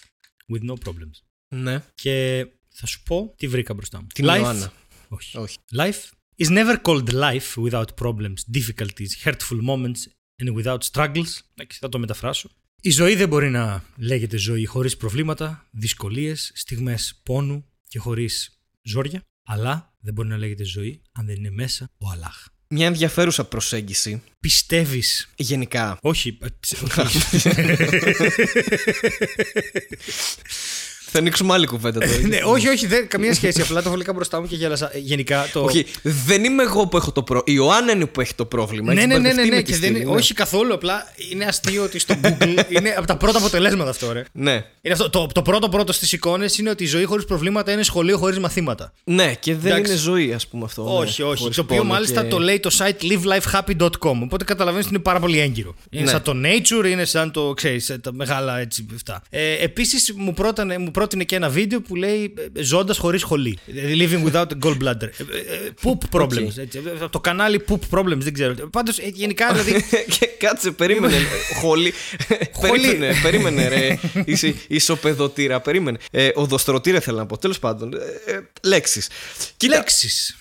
with no problems. Ναι, Και θα σου πω τι βρήκα μπροστά μου. την life. Ιωάννα. Όχι. Όχι. Life is never called life without problems, difficulties, hurtful moments and without struggles. Εντάξει, θα το μεταφράσω. Η ζωή δεν μπορεί να λέγεται ζωή χωρίς προβλήματα, δυσκολίες, στιγμές πόνου και χωρίς ζόρια. Αλλά δεν μπορεί να λέγεται ζωή αν δεν είναι μέσα ο Αλλάχ. Μια ενδιαφέρουσα προσέγγιση. Πιστεύεις... Γενικά. Όχι, ε, τς- όχι. (laughs) (laughs) (laughs) Θα ανοίξουμε άλλη κουβέντα τώρα. (laughs) ναι, όχι, όχι, δεν, καμία σχέση. Απλά το βρήκα μπροστά μου και γέλασα. Ε, Γενικά το. Όχι, δεν είμαι εγώ που έχω το πρόβλημα. Η Ιωάννα είναι που έχει το πρόβλημα. Ναι, Έχεις ναι, ναι, ναι, μπερδευτεί ναι, με τη και δεν στήλη, είναι, ναι. όχι καθόλου. Απλά είναι αστείο ότι στο Google (laughs) είναι από τα πρώτα αποτελέσματα αυτό, ρε. Ναι. Είναι αυτό, το, το πρώτο πρώτο στις εικόνες είναι ότι η ζωή χωρίς προβλήματα είναι σχολείο χωρίς μαθήματα. Ναι, και δεν Εντάξει. είναι ζωή, ας πούμε αυτό. όχι, ναι, όχι. χωρίς το οποίο πόνο μάλιστα και- το λέει το site livelifehappy.com. Οπότε καταλαβαίνεις ότι είναι πάρα πολύ έγκυρο. Είναι Ναι. σαν το Nature, είναι σαν το, ξέρεις, τα μεγάλα έτσι αυτά. Ε, Επίσης μου, πρότεινε- μου πρότεινε και ένα βίντεο που λέει ζώντας χωρίς σχολή. Living without a gallbladder. Ε, ε, Poop problems. έτσι. Ε, Το κανάλι Poop problems, δεν ξέρω. Πάντως γενικά δηλαδή. (laughs) και κάτσε, περίμενε. Χολή. περίμενε, περίμενε, ρε. Είσαι ισοπεδωτήρα, περίμενε. Ε, οδοστρωτήρα θέλω να πω. Τέλος πάντων. Ε, ε, Λέξεις. Λέξεις.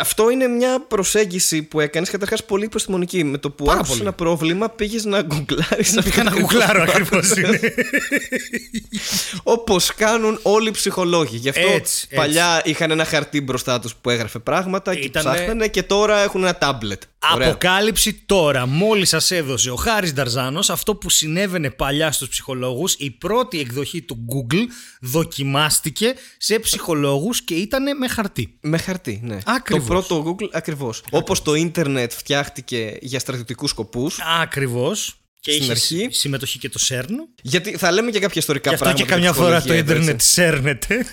αυτό είναι μια προσέγγιση που έκανες καταρχάς πολύ προστιμονική. Με το που Πάρα άκουσες πολύ. ένα πρόβλημα, πήγες να γκουγκλάρεις. Πήγα να γουγκλάρω ακριβώς. (laughs) Όπως κάνουν όλοι οι ψυχολόγοι. Γι' αυτό Έτσι, παλιά είχαν ένα χαρτί μπροστά τους που έγραφε πράγματα και Ήτανε- ψάχνανε και τώρα έχουν ένα τάμπλετ. Ωραία. Αποκάλυψη τώρα. Μόλις σας έδωσε ο Χάρης Νταρζάνος αυτό που συνέβαινε παλιά στους ψυχολόγους. Η πρώτη εκδοχή του Google δοκιμάστηκε σε ψυχολόγους και ήταν με χαρτί. Με χαρτί, ναι. Ακριβώς. Το πρώτο Google ακριβώς. Όπως το ίντερνετ φτιάχτηκε για στρατιωτικούς σκοπούς. Ακριβώς. Και Στην είχε αρχή. συμμετοχή και το CERN. Γιατί θα λέμε και κάποια ιστορικά Γι' αυτό και πράγματα. καμιά για φορά το ψυχολογία, εδώ, ίντερνετ έτσι. σέρνεται.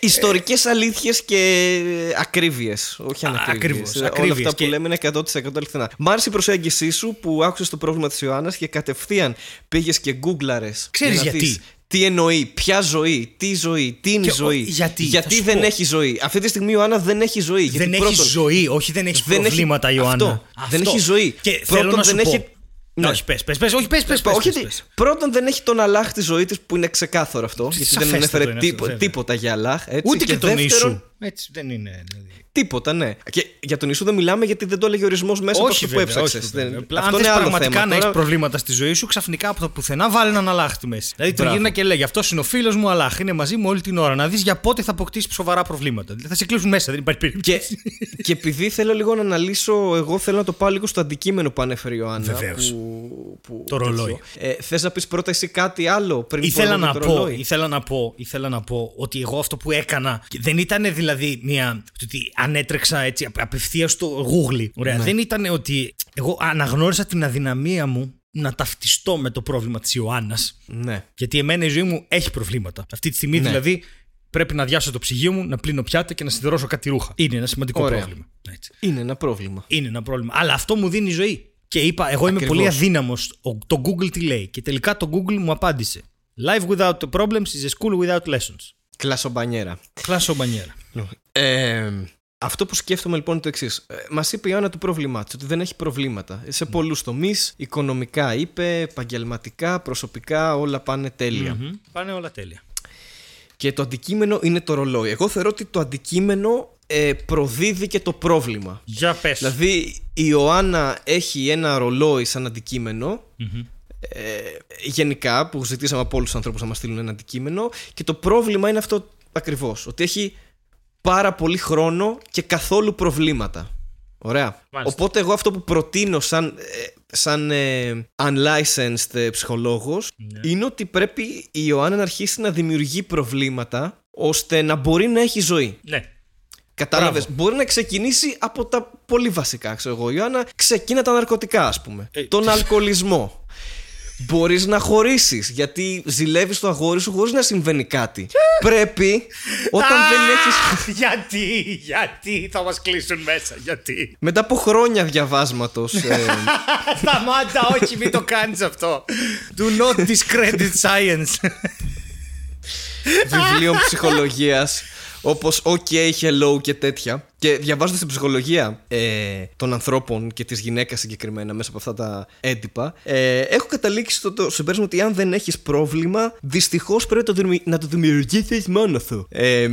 Ιστορικές αλήθειες και ακρίβειες. Όχι ανακρίβειες. ακριβώς, Όλα ακρίβειες αυτά που και- λέμε είναι 100% αληθινά. Μ' άρεσε η προσέγγιση σου που άκουσες το πρόβλημα της Ιωάννας και κατευθείαν πήγες και γκούγκλαρε. Ξέρεις γιατί. Τι εννοεί, ποια ζωή, τι ζωή, τι είναι Και η ζωή. ο- γιατί, θα σου δεν πω. έχει ζωή. Αυτή τη στιγμή η Ιωάννα δεν έχει ζωή. γιατί δεν έχει πρώτον, ζωή, όχι δεν έχει δεν έχει- προβλήματα, Ιωάννα. αυτό, δεν έχει ζωή. Και Πρώτον, θέλω να δεν σου έχει- πω. Ναι. Όχι, πες, πες, πες, όχι, πες, πες, πες, όχι, πες, τι- πες. πρώτον δεν έχει τον Αλλάχ τη ζωή της που είναι ξεκάθαρο αυτό. γιατί δεν σαφέστατο ανέφερε είναι αυτό, τίπο- βέβαια. τίποτα για Αλλάχ. Έτσι, Ούτε και, τον δεύτερον, Ιησού. Έτσι δεν είναι. δηλαδή. Τίποτα, ναι. Και για τον Ιησού δεν μιλάμε γιατί δεν το έλεγε ορισμός μέσα από όχι, αυτό που βέβαια, όχι, έψαξες. βέβαια. Απλά Αυτό αν είναι θες άλλο πραγματικά θέμα. να έχεις Τώρα- προβλήματα στη ζωή σου, ξαφνικά από το πουθενά βάλει έναν αλάχ στη μέση. Δηλαδή Μπράβο. τριγύρνα και λέγει Αυτός είναι ο φίλος μου, αλάχ. Είναι μαζί μου όλη την ώρα. Να δεις για πότε θα αποκτήσει σοβαρά προβλήματα. Δηλαδή θα σε κλείσουν μέσα, δεν υπάρχει περίπτωση. Και, και επειδή θέλω λίγο να αναλύσω, εγώ θέλω να το πάω λίγο στο αντικείμενο που ανέφερε η Ιωάννα. Βεβαίως. Που, που, Το ρολόι. Ε, Θες να πεις πρώτα εσύ κάτι άλλο πριν Ήθελα πω εγώ να, για το πω, ρολόι; ήθελα να πω, ήθελα να πω ότι εγώ αυτό που έκανα και δεν ήταν δηλαδή μια. ότι ανέτρεξα έτσι απευθείας στο Google. Ωραία. Ναι. Δεν ήταν ότι εγώ αναγνώρισα την αδυναμία μου να ταυτιστώ με το πρόβλημα της Ιωάννας. Ναι. Γιατί εμένα η ζωή μου έχει προβλήματα. Αυτή τη στιγμή Ναι. δηλαδή πρέπει να διάσω το ψυγείο μου, να πλύνω πιάτα και να σιδερώσω κάτι ρούχα. Είναι ένα σημαντικό Ωραία. πρόβλημα. Έτσι. Είναι ένα πρόβλημα. Είναι ένα πρόβλημα. Αλλά αυτό μου δίνει ζωή. Και είπα, εγώ είμαι Ακριβώς. πολύ αδύναμο. Το Google τι λέει. Και τελικά το Google μου απάντησε. Life without problems is a school without lessons. Κλασομπανιέρα. Κλάσο μπανιέρα. Ε, αυτό που σκέφτομαι λοιπόν είναι το εξής. Μας είπε η Ιωάννα το πρόβλημά τη, ότι δεν έχει προβλήματα. Σε Ναι. πολλούς τομείς, οικονομικά είπε, επαγγελματικά, προσωπικά, όλα πάνε τέλεια. Μμμ. Πάνε όλα τέλεια. Και το αντικείμενο είναι το ρολόι. Εγώ θεωρώ ότι το αντικείμενο ε, προδίδει και το πρόβλημα. Για πες. Δηλαδή η Ιωάννα έχει ένα ρολόι σαν αντικείμενο. Ε, γενικά που ζητήσαμε από όλους τους ανθρώπους να μας στείλουν ένα αντικείμενο. Και το πρόβλημα είναι αυτό ακριβώς. Ότι έχει πάρα πολύ χρόνο και καθόλου προβλήματα. Ωραία. Μάλιστα. Οπότε εγώ αυτό που προτείνω σαν, ε, σαν ε, unlicensed ε, ψυχολόγος Ναι. είναι ότι πρέπει η Ιωάννα να αρχίσει να δημιουργεί προβλήματα ώστε να μπορεί να έχει ζωή. Ναι. Κατάλαβες. Μπράβο. Μπορεί να ξεκινήσει από τα πολύ βασικά, ξέρω εγώ. Η Ιωάννα ξεκίνα τα ναρκωτικά, ας πούμε. Ε, τον (laughs) αλκοολισμό. Μπορείς να χωρίσεις γιατί ζηλεύεις το αγόρι σου χωρίς να συμβαίνει κάτι. Πρέπει όταν δεν έχει. γιατί, γιατί θα μας κλείσουν μέσα, γιατί. Μετά από χρόνια διαβάσματος. (laughs) Σταμάτα, όχι, μην το κάνεις αυτό. Do not discredit science. βιβλίων ψυχολογίας. Όπως OK, Hello και τέτοια. Και διαβάζοντας την ψυχολογία ε, των ανθρώπων και της γυναίκας συγκεκριμένα μέσα από αυτά τα έντυπα, ε, έχω καταλήξει στο το συμπέρασμα ότι αν δεν έχεις πρόβλημα, δυστυχώς πρέπει το δημι- να το δημιουργήσεις μόνο σου. Ε,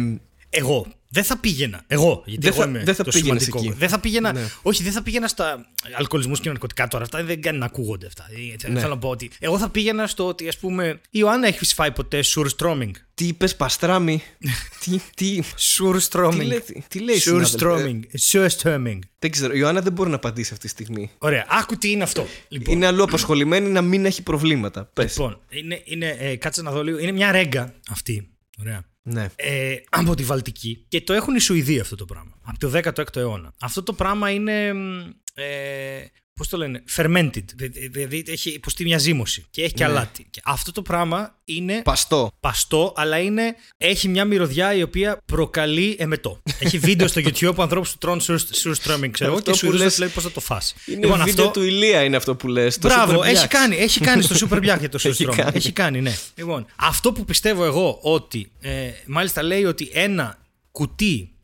Εγώ δεν θα πήγαινα. Εγώ. Γιατί Δεν εγώ θα- είμαι δεν θα το πήγαινες σημαντικό. εκεί. Δεν θα πήγαινα. Ναι. Όχι, δεν θα πήγαινα στα αλκοολισμούς και ναρκωτικά τώρα. Αυτά δεν κάνει να ακούγονται αυτά. Ε, Ναι. Θέλω να πω ότι. Εγώ θα πήγαινα στο ότι, ας πούμε, η Ιωάννα έχει φάει ποτέ surströmming. τι είπες, Παστράμι; (laughs) τι, τι, Surströmming. τι, λέει, τι λέει συνάδελφε; Surströmming. Surströmming. Δεν ξέρω. Η Ιωάννα δεν μπορεί να απαντήσει αυτή τη στιγμή. Ωραία. Άκου τι είναι αυτό. Λοιπόν, Είναι αλλού απασχολημένη να μην έχει προβλήματα. Πες. λοιπόν είναι, είναι, ε, κάτσε να δω λίγο. Είναι μια ρέγγα αυτή. Ωραία. Ναι. ε, από τη Βαλτική και το έχουν οι Σουηδοί αυτό το πράγμα. Από το 16ο αιώνα. Αυτό το πράγμα είναι. μ, Ε, Πώς το λένε, fermented. δη- Δηλαδή έχει υποστεί μια ζύμωση και έχει και Ναι. αλάτι. Και αυτό το πράγμα είναι Παστό. παστό, αλλά είναι, έχει μια μυρωδιά η οποία προκαλεί εμετό. έχει βίντεο στο (laughs) YouTube που ανθρώπου του τρώνε surströmming, ξέρω εγώ, Αυτό και που σου λες- λέει πώς θα το φας. Είναι Λοιπόν, βίντεο αυτό- του Ηλία είναι αυτό που λες. το Μπράβο, Super έχει Blacks. κάνει, έχει κάνει στο Super Black για το (laughs) Έχει Surströmming. κάνει. έχει κάνει, ναι. Λοιπόν, αυτό που πιστεύω εγώ ότι. Ε, μάλιστα λέει ότι ένα κουτί, ε, νεοανοι-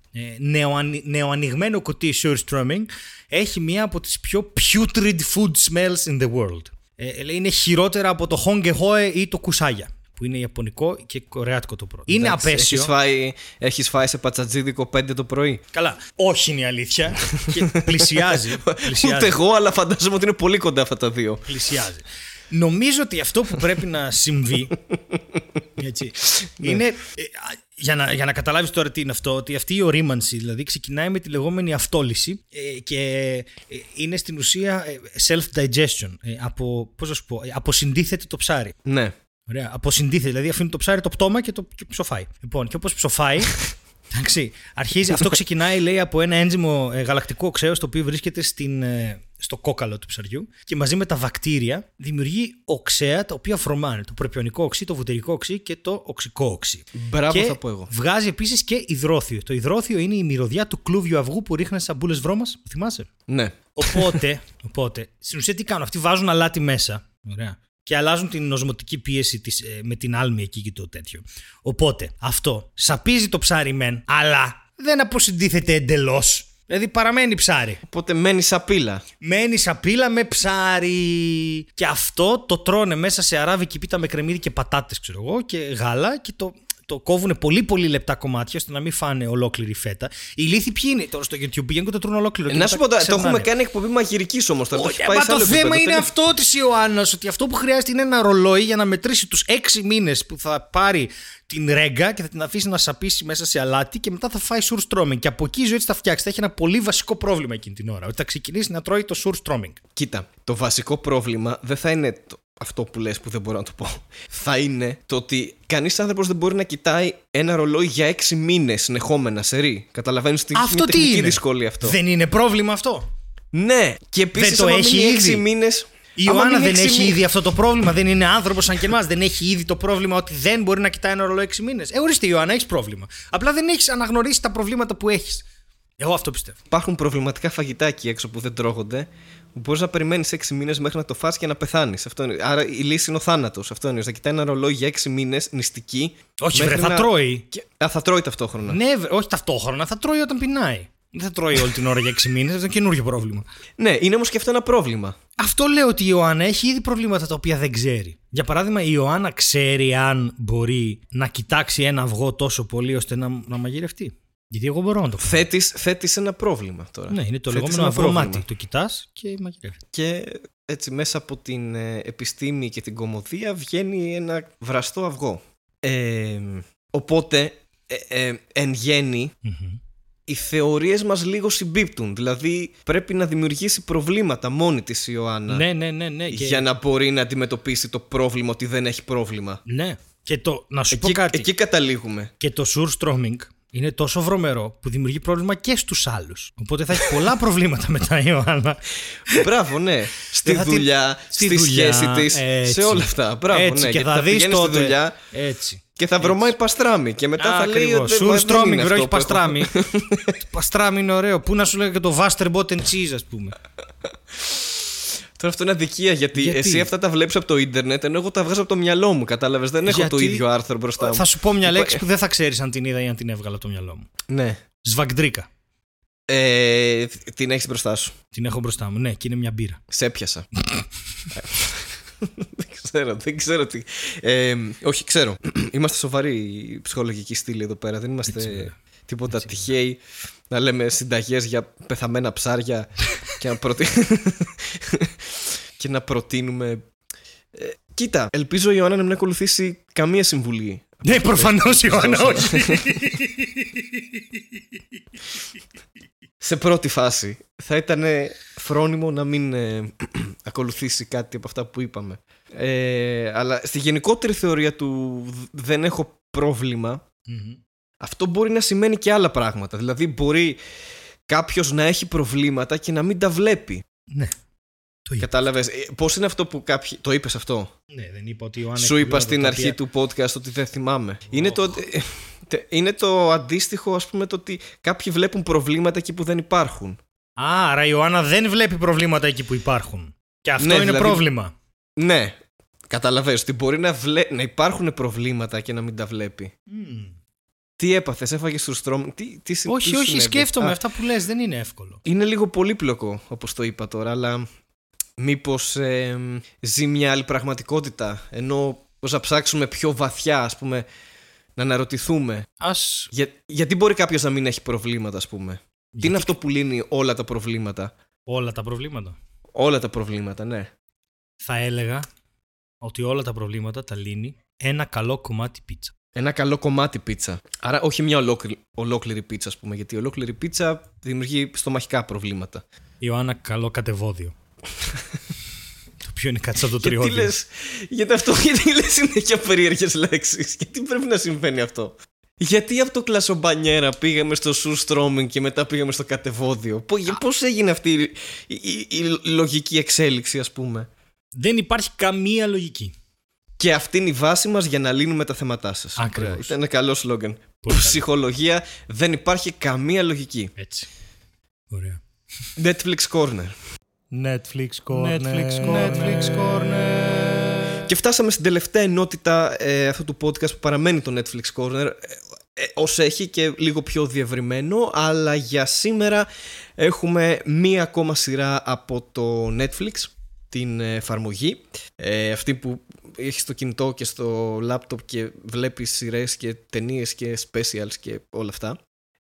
νεοανοιγμένο κουτί Surströmming έχει μία από τις πιο putrid food smells in the world. Ε, λέει είναι χειρότερα από το Honge Hoe ή το Kusaya. που είναι ιαπωνικό και κορεάτικο το πρώτο. Είναι Εντάξει, απέσιο. Έχεις φάει, έχεις φάει σε πατσατζίδικο 5 το πρωί. Καλά, όχι είναι η αλήθεια. (laughs) και πλησιάζει. πλησιάζει. Ούτε εγώ, αλλά φαντάζομαι ότι είναι πολύ κοντά αυτά τα δύο. πλησιάζει. Νομίζω ότι αυτό που πρέπει να συμβεί. (laughs) Έτσι, Ναι. είναι. Ε, α, για να, για να καταλάβεις τώρα τι είναι αυτό, ότι αυτή η ορίμανση δηλαδή ξεκινάει με τη λεγόμενη αυτόλυση ε, και ε, είναι στην ουσία ε, self-digestion. Ε, από, πώς να σου πω, ε, αποσυντίθεται το ψάρι. Ναι. Ωραία. Αποσυντίθεται, δηλαδή αφήνει το ψάρι το πτώμα και το και ψοφάει. Λοιπόν, και όπως ψοφάει. (laughs) Εντάξει, αρχίζει, αυτό ξεκινάει λέει από ένα ένζυμο ε, γαλακτικό οξέως το οποίο βρίσκεται στην, ε, στο κόκαλο του ψαριού και μαζί με τα βακτήρια δημιουργεί οξέα τα οποία φορμάνε το προπιονικό οξύ, το βουτερικό οξύ και το οξικό οξύ. Μπράβο και θα πω εγώ. βγάζει επίσης και υδρόθιο. Το υδρόθιο είναι η μυρωδιά του κλούβιου αυγού που ρίχνει σαν μπούλες βρώμας, το θυμάσαι; Ναι. Οπότε, (laughs) οπότε, στην ουσία τι κάνουν, αυτοί βάζουν αλάτι μέσα. Ωραία. Και αλλάζουν την οσμοτική πίεση της, ε, με την άλμη εκεί και το τέτοιο. Οπότε, αυτό σαπίζει το ψάρι μεν, αλλά δεν αποσυντίθεται εντελώς. Δηλαδή παραμένει ψάρι. Οπότε μένει σαπίλα. Μένει σαπίλα με ψάρι. Και αυτό το τρώνε μέσα σε αράβικη πίτα με κρεμμύδι και πατάτες, ξέρω εγώ, και γάλα και το, το κόβουν πολύ πολύ λεπτά κομμάτια ώστε να μην φάνε ολόκληρη φέτα. Οι λύθοι ποιοι είναι τώρα στο YouTube πηγαίνουν και το τρώνε ολόκληρο. και Ε, να σου μετά πω τώρα, το ξερνάνε. έχουμε κάνει εκπομπή μαγειρικής όμως τώρα. Όχι, έχει πάει μα σε το άλλο θέμα επίπεδο. είναι Τέλει- αυτό της Ιωάννα, ότι αυτό που χρειάζεται είναι ένα ρολόι για να μετρήσει τους 6 μήνες που θα πάρει την ρέγγα και θα την αφήσει να σαπίσει μέσα σε αλάτι και μετά θα φάει surströmming. Και από εκεί η ζωή της θα φτιάξει. Θα έχει ένα πολύ βασικό πρόβλημα εκείνη την ώρα. Ότι θα ξεκινήσει να τρώει το surströmming. Κοίτα, το βασικό πρόβλημα δεν θα είναι το- αυτό που λες που δεν μπορώ να το πω. Θα είναι το ότι κανείς άνθρωπος δεν μπορεί να κοιτάει ένα ρολόι για έξι μήνες συνεχόμενα σε ρί. Καταλαβαίνεις ότι Αυτό είναι τι τεχνική είναι; δυσκολία αυτό. Δεν είναι πρόβλημα αυτό; Ναι, και επίσης το άμα έχει μείνει ήδη. έξι μήνες... Η άμα Ιωάννα μείνει δεν έξι έχει μήνες- ήδη αυτό το πρόβλημα. Δεν είναι άνθρωπος σαν και εμάς. Δεν έχει ήδη το πρόβλημα ότι δεν μπορεί να κοιτάει ένα ρολόι 6 μήνες. Ε, ορίστε, Ιωάννα, έχεις πρόβλημα. Απλά δεν έχεις αναγνωρίσει τα προβλήματα που έχεις. Εγώ αυτό πιστεύω. Υπάρχουν προβληματικά φαγητά εκεί έξω που δεν τρώγονται. Μπορείς να περιμένεις 6 μήνες μέχρι να το φας και να πεθάνεις. Άρα η λύση είναι ο θάνατος. Αυτό είναι. Θα κοιτάει ένα ρολόι για 6 μήνες νηστική. Όχι, μέχρι βρε, θα να- τρώει. Και... Α, θα τρώει ταυτόχρονα. Ναι, βρε, όχι ταυτόχρονα, θα τρώει όταν πεινάει. Δεν θα τρώει όλη την ώρα για 6 μήνες, αυτό είναι καινούριο πρόβλημα. Ναι, είναι όμως και αυτό ένα πρόβλημα. Αυτό λέω ότι η Ιωάννα έχει ήδη προβλήματα τα οποία δεν ξέρει. Για παράδειγμα, η Ιωάννα ξέρει αν μπορεί να κοιτάξει ένα αυγό τόσο πολύ ώστε να, να μαγειρευτεί. Γιατί εγώ μπορώ να το κάνω. Θέτεις, θέτεις ένα πρόβλημα τώρα. Ναι, είναι το Θέτεις λεγόμενο ένα αυγό πρόβλημα. μάτι. Το κοιτάς και μαγειρεύεις. Και έτσι μέσα από την ε, επιστήμη και την κομμωδία βγαίνει ένα βραστό αυγό. Ε, οπότε, ε, ε, εν γέννη, Μμμ. οι θεωρίες μας λίγο συμπίπτουν. Δηλαδή πρέπει να δημιουργήσει προβλήματα μόνη της η Ιωάννα Ναι, ναι, ναι, ναι. Και... για να μπορεί να αντιμετωπίσει το πρόβλημα ότι δεν έχει πρόβλημα. Ναι. Και το, να σου πω Εκεί, κάτι. εκεί καταλήγουμε. Και το surströmming είναι τόσο βρωμερό που δημιουργεί πρόβλημα και στους άλλους. Οπότε θα έχει πολλά (laughs) προβλήματα μετά η Ιωάννα. Μπράβο, ναι. Στη θα τη- δουλειά, στη στη, δουλειά, σχέση της, έτσι. σε όλα αυτά. Μπράβο, Έτσι, ναι. και γιατί θα δεις πηγαίνεις τότε. στη δουλειά Έτσι. και θα βρωμάει παστράμι. Και μετά θα λέει Ακριβώς. ότι δεν- δεν Surströmming, είναι βρε, αυτό όχι που έχω. παστράμι. Το (laughs) παστράμι είναι ωραίο. Πού να σου λέγα και το Vasterbottom cheese, ας πούμε. Τώρα αυτό είναι αδικία γιατί, Γιατί; εσύ αυτά τα βλέπεις από το ίντερνετ ενώ εγώ τα βγάζω από το μυαλό μου. Κατάλαβες, δεν έχω το Γιατί; ίδιο άρθρο μπροστά μου. Θα σου πω μια Υπά- λέξη που δεν θα ξέρεις αν την είδα ή αν την έβγαλα από το μυαλό μου. Ναι. Σβαγντρίκα. Ε, την έχεις μπροστά σου. Την έχω μπροστά μου. Ναι, και είναι μια μπύρα. Σε έπιασα. (laughs) δεν ξέρω, δεν ξέρω τι. Ε, όχι, ξέρω. (clears throat) Είμαστε σοβαροί ψυχολογικοί στήλοι εδώ πέρα. Δεν είμαστε Έτσι, βέβαια. τίποτα τυχαίοι να λέμε συνταγές για πεθαμένα ψάρια (laughs) και να, προτι... (laughs) και να προτείνουμε. Ε, κοίτα, ελπίζω η Ιωάννα να μην ακολουθήσει καμία συμβουλή. Ναι, προφανώς Ιωάννα, όχι. (laughs) Σε πρώτη φάση θα ήταν φρόνιμο να μην ε, (clears throat) ακολουθήσει κάτι από αυτά που είπαμε. Ε, αλλά στη γενικότερη θεωρία του δ- δεν έχω πρόβλημα. Μμμ. Αυτό μπορεί να σημαίνει και άλλα πράγματα. Δηλαδή μπορεί κάποιος να έχει προβλήματα και να μην τα βλέπει. Ναι. Το είπα. Κατάλαβες. Ε, πώς είναι αυτό που κάποιοι... Το είπες αυτό. Ναι, δεν είπα ότι η Ιωάννα Σου έχει είπα προβλήματα στην τα αρχή οποία- του podcast ότι δεν θυμάμαι. Είναι το, ε, τε- είναι το αντίστοιχο ας πούμε το ότι κάποιοι βλέπουν προβλήματα εκεί που δεν υπάρχουν. Α, άρα η Ιωάννα δεν βλέπει προβλήματα εκεί που υπάρχουν. Και αυτό Ναι, είναι δηλαδή- πρόβλημα. Ναι, καταλαβαίνεις ότι μπορεί να, βλέ... να υπάρχουν προβλήματα και να μην τα βλέπει. Μμ. Τι έπαθες, έφαγες του στρώμ... Τι, τι, συ- Όχι, τι όχι, συνέβη; σκέφτομαι. Α, Αυτά που λες δεν είναι εύκολο. Είναι λίγο πολύπλοκο όπως το είπα τώρα, αλλά μήπως ε, ζει μια άλλη πραγματικότητα. Ενώ Πώς να ψάξουμε πιο βαθιά, ας πούμε, να αναρωτηθούμε. Ας... Για, γιατί μπορεί κάποιος να μην έχει προβλήματα, ας πούμε; Τι είναι αυτό που λύνει όλα τα προβλήματα; Όλα τα προβλήματα. Όλα τα προβλήματα, ναι. Θα έλεγα ότι όλα τα προβλήματα τα λύνει ένα καλό κομμάτι πίτσα. Ένα καλό κομμάτι πίτσα. Άρα όχι μια ολόκληρη, ολόκληρη πίτσα, ας πούμε, γιατί η ολόκληρη πίτσα δημιουργεί στομαχικά προβλήματα. Ιωάννα, καλό κατεβόδιο. (laughs) το οποίο είναι κάτι σαν το Γιατί τριώδιο. λες, γιατί αυτό, (laughs) γιατί λες συνέχεια περίεργες λέξεις; Γιατί πρέπει να συμβαίνει αυτό; Γιατί από το κλασομπανιέρα πήγαμε στο σου στρόμινγκ και μετά πήγαμε στο κατεβόδιο; Πο- για- Πώς έγινε αυτή η, η- η- η λογική εξέλιξη ας πούμε; Δεν υπάρχει καμία λογική. Και αυτή είναι η βάση μας για να λύνουμε τα θέματά σας. Ακριβώς. Ωραία, Ήταν ένα καλό σλόγκαν. Πολύ καλό. Ψυχολογία δεν υπάρχει καμία λογική. Έτσι. Ωραία. Netflix Corner. Netflix Corner. Netflix Corner. Και φτάσαμε στην τελευταία ενότητα ε, αυτού του podcast που παραμένει το Netflix Corner ε, ε, ως έχει και λίγο πιο διευρυμένο αλλά για σήμερα έχουμε μία ακόμα σειρά από το Netflix την ε, εφαρμογή ε, αυτή που έχεις στο κινητό και στο λάπτοπ και βλέπεις σειρές και ταινίες και specials και όλα αυτά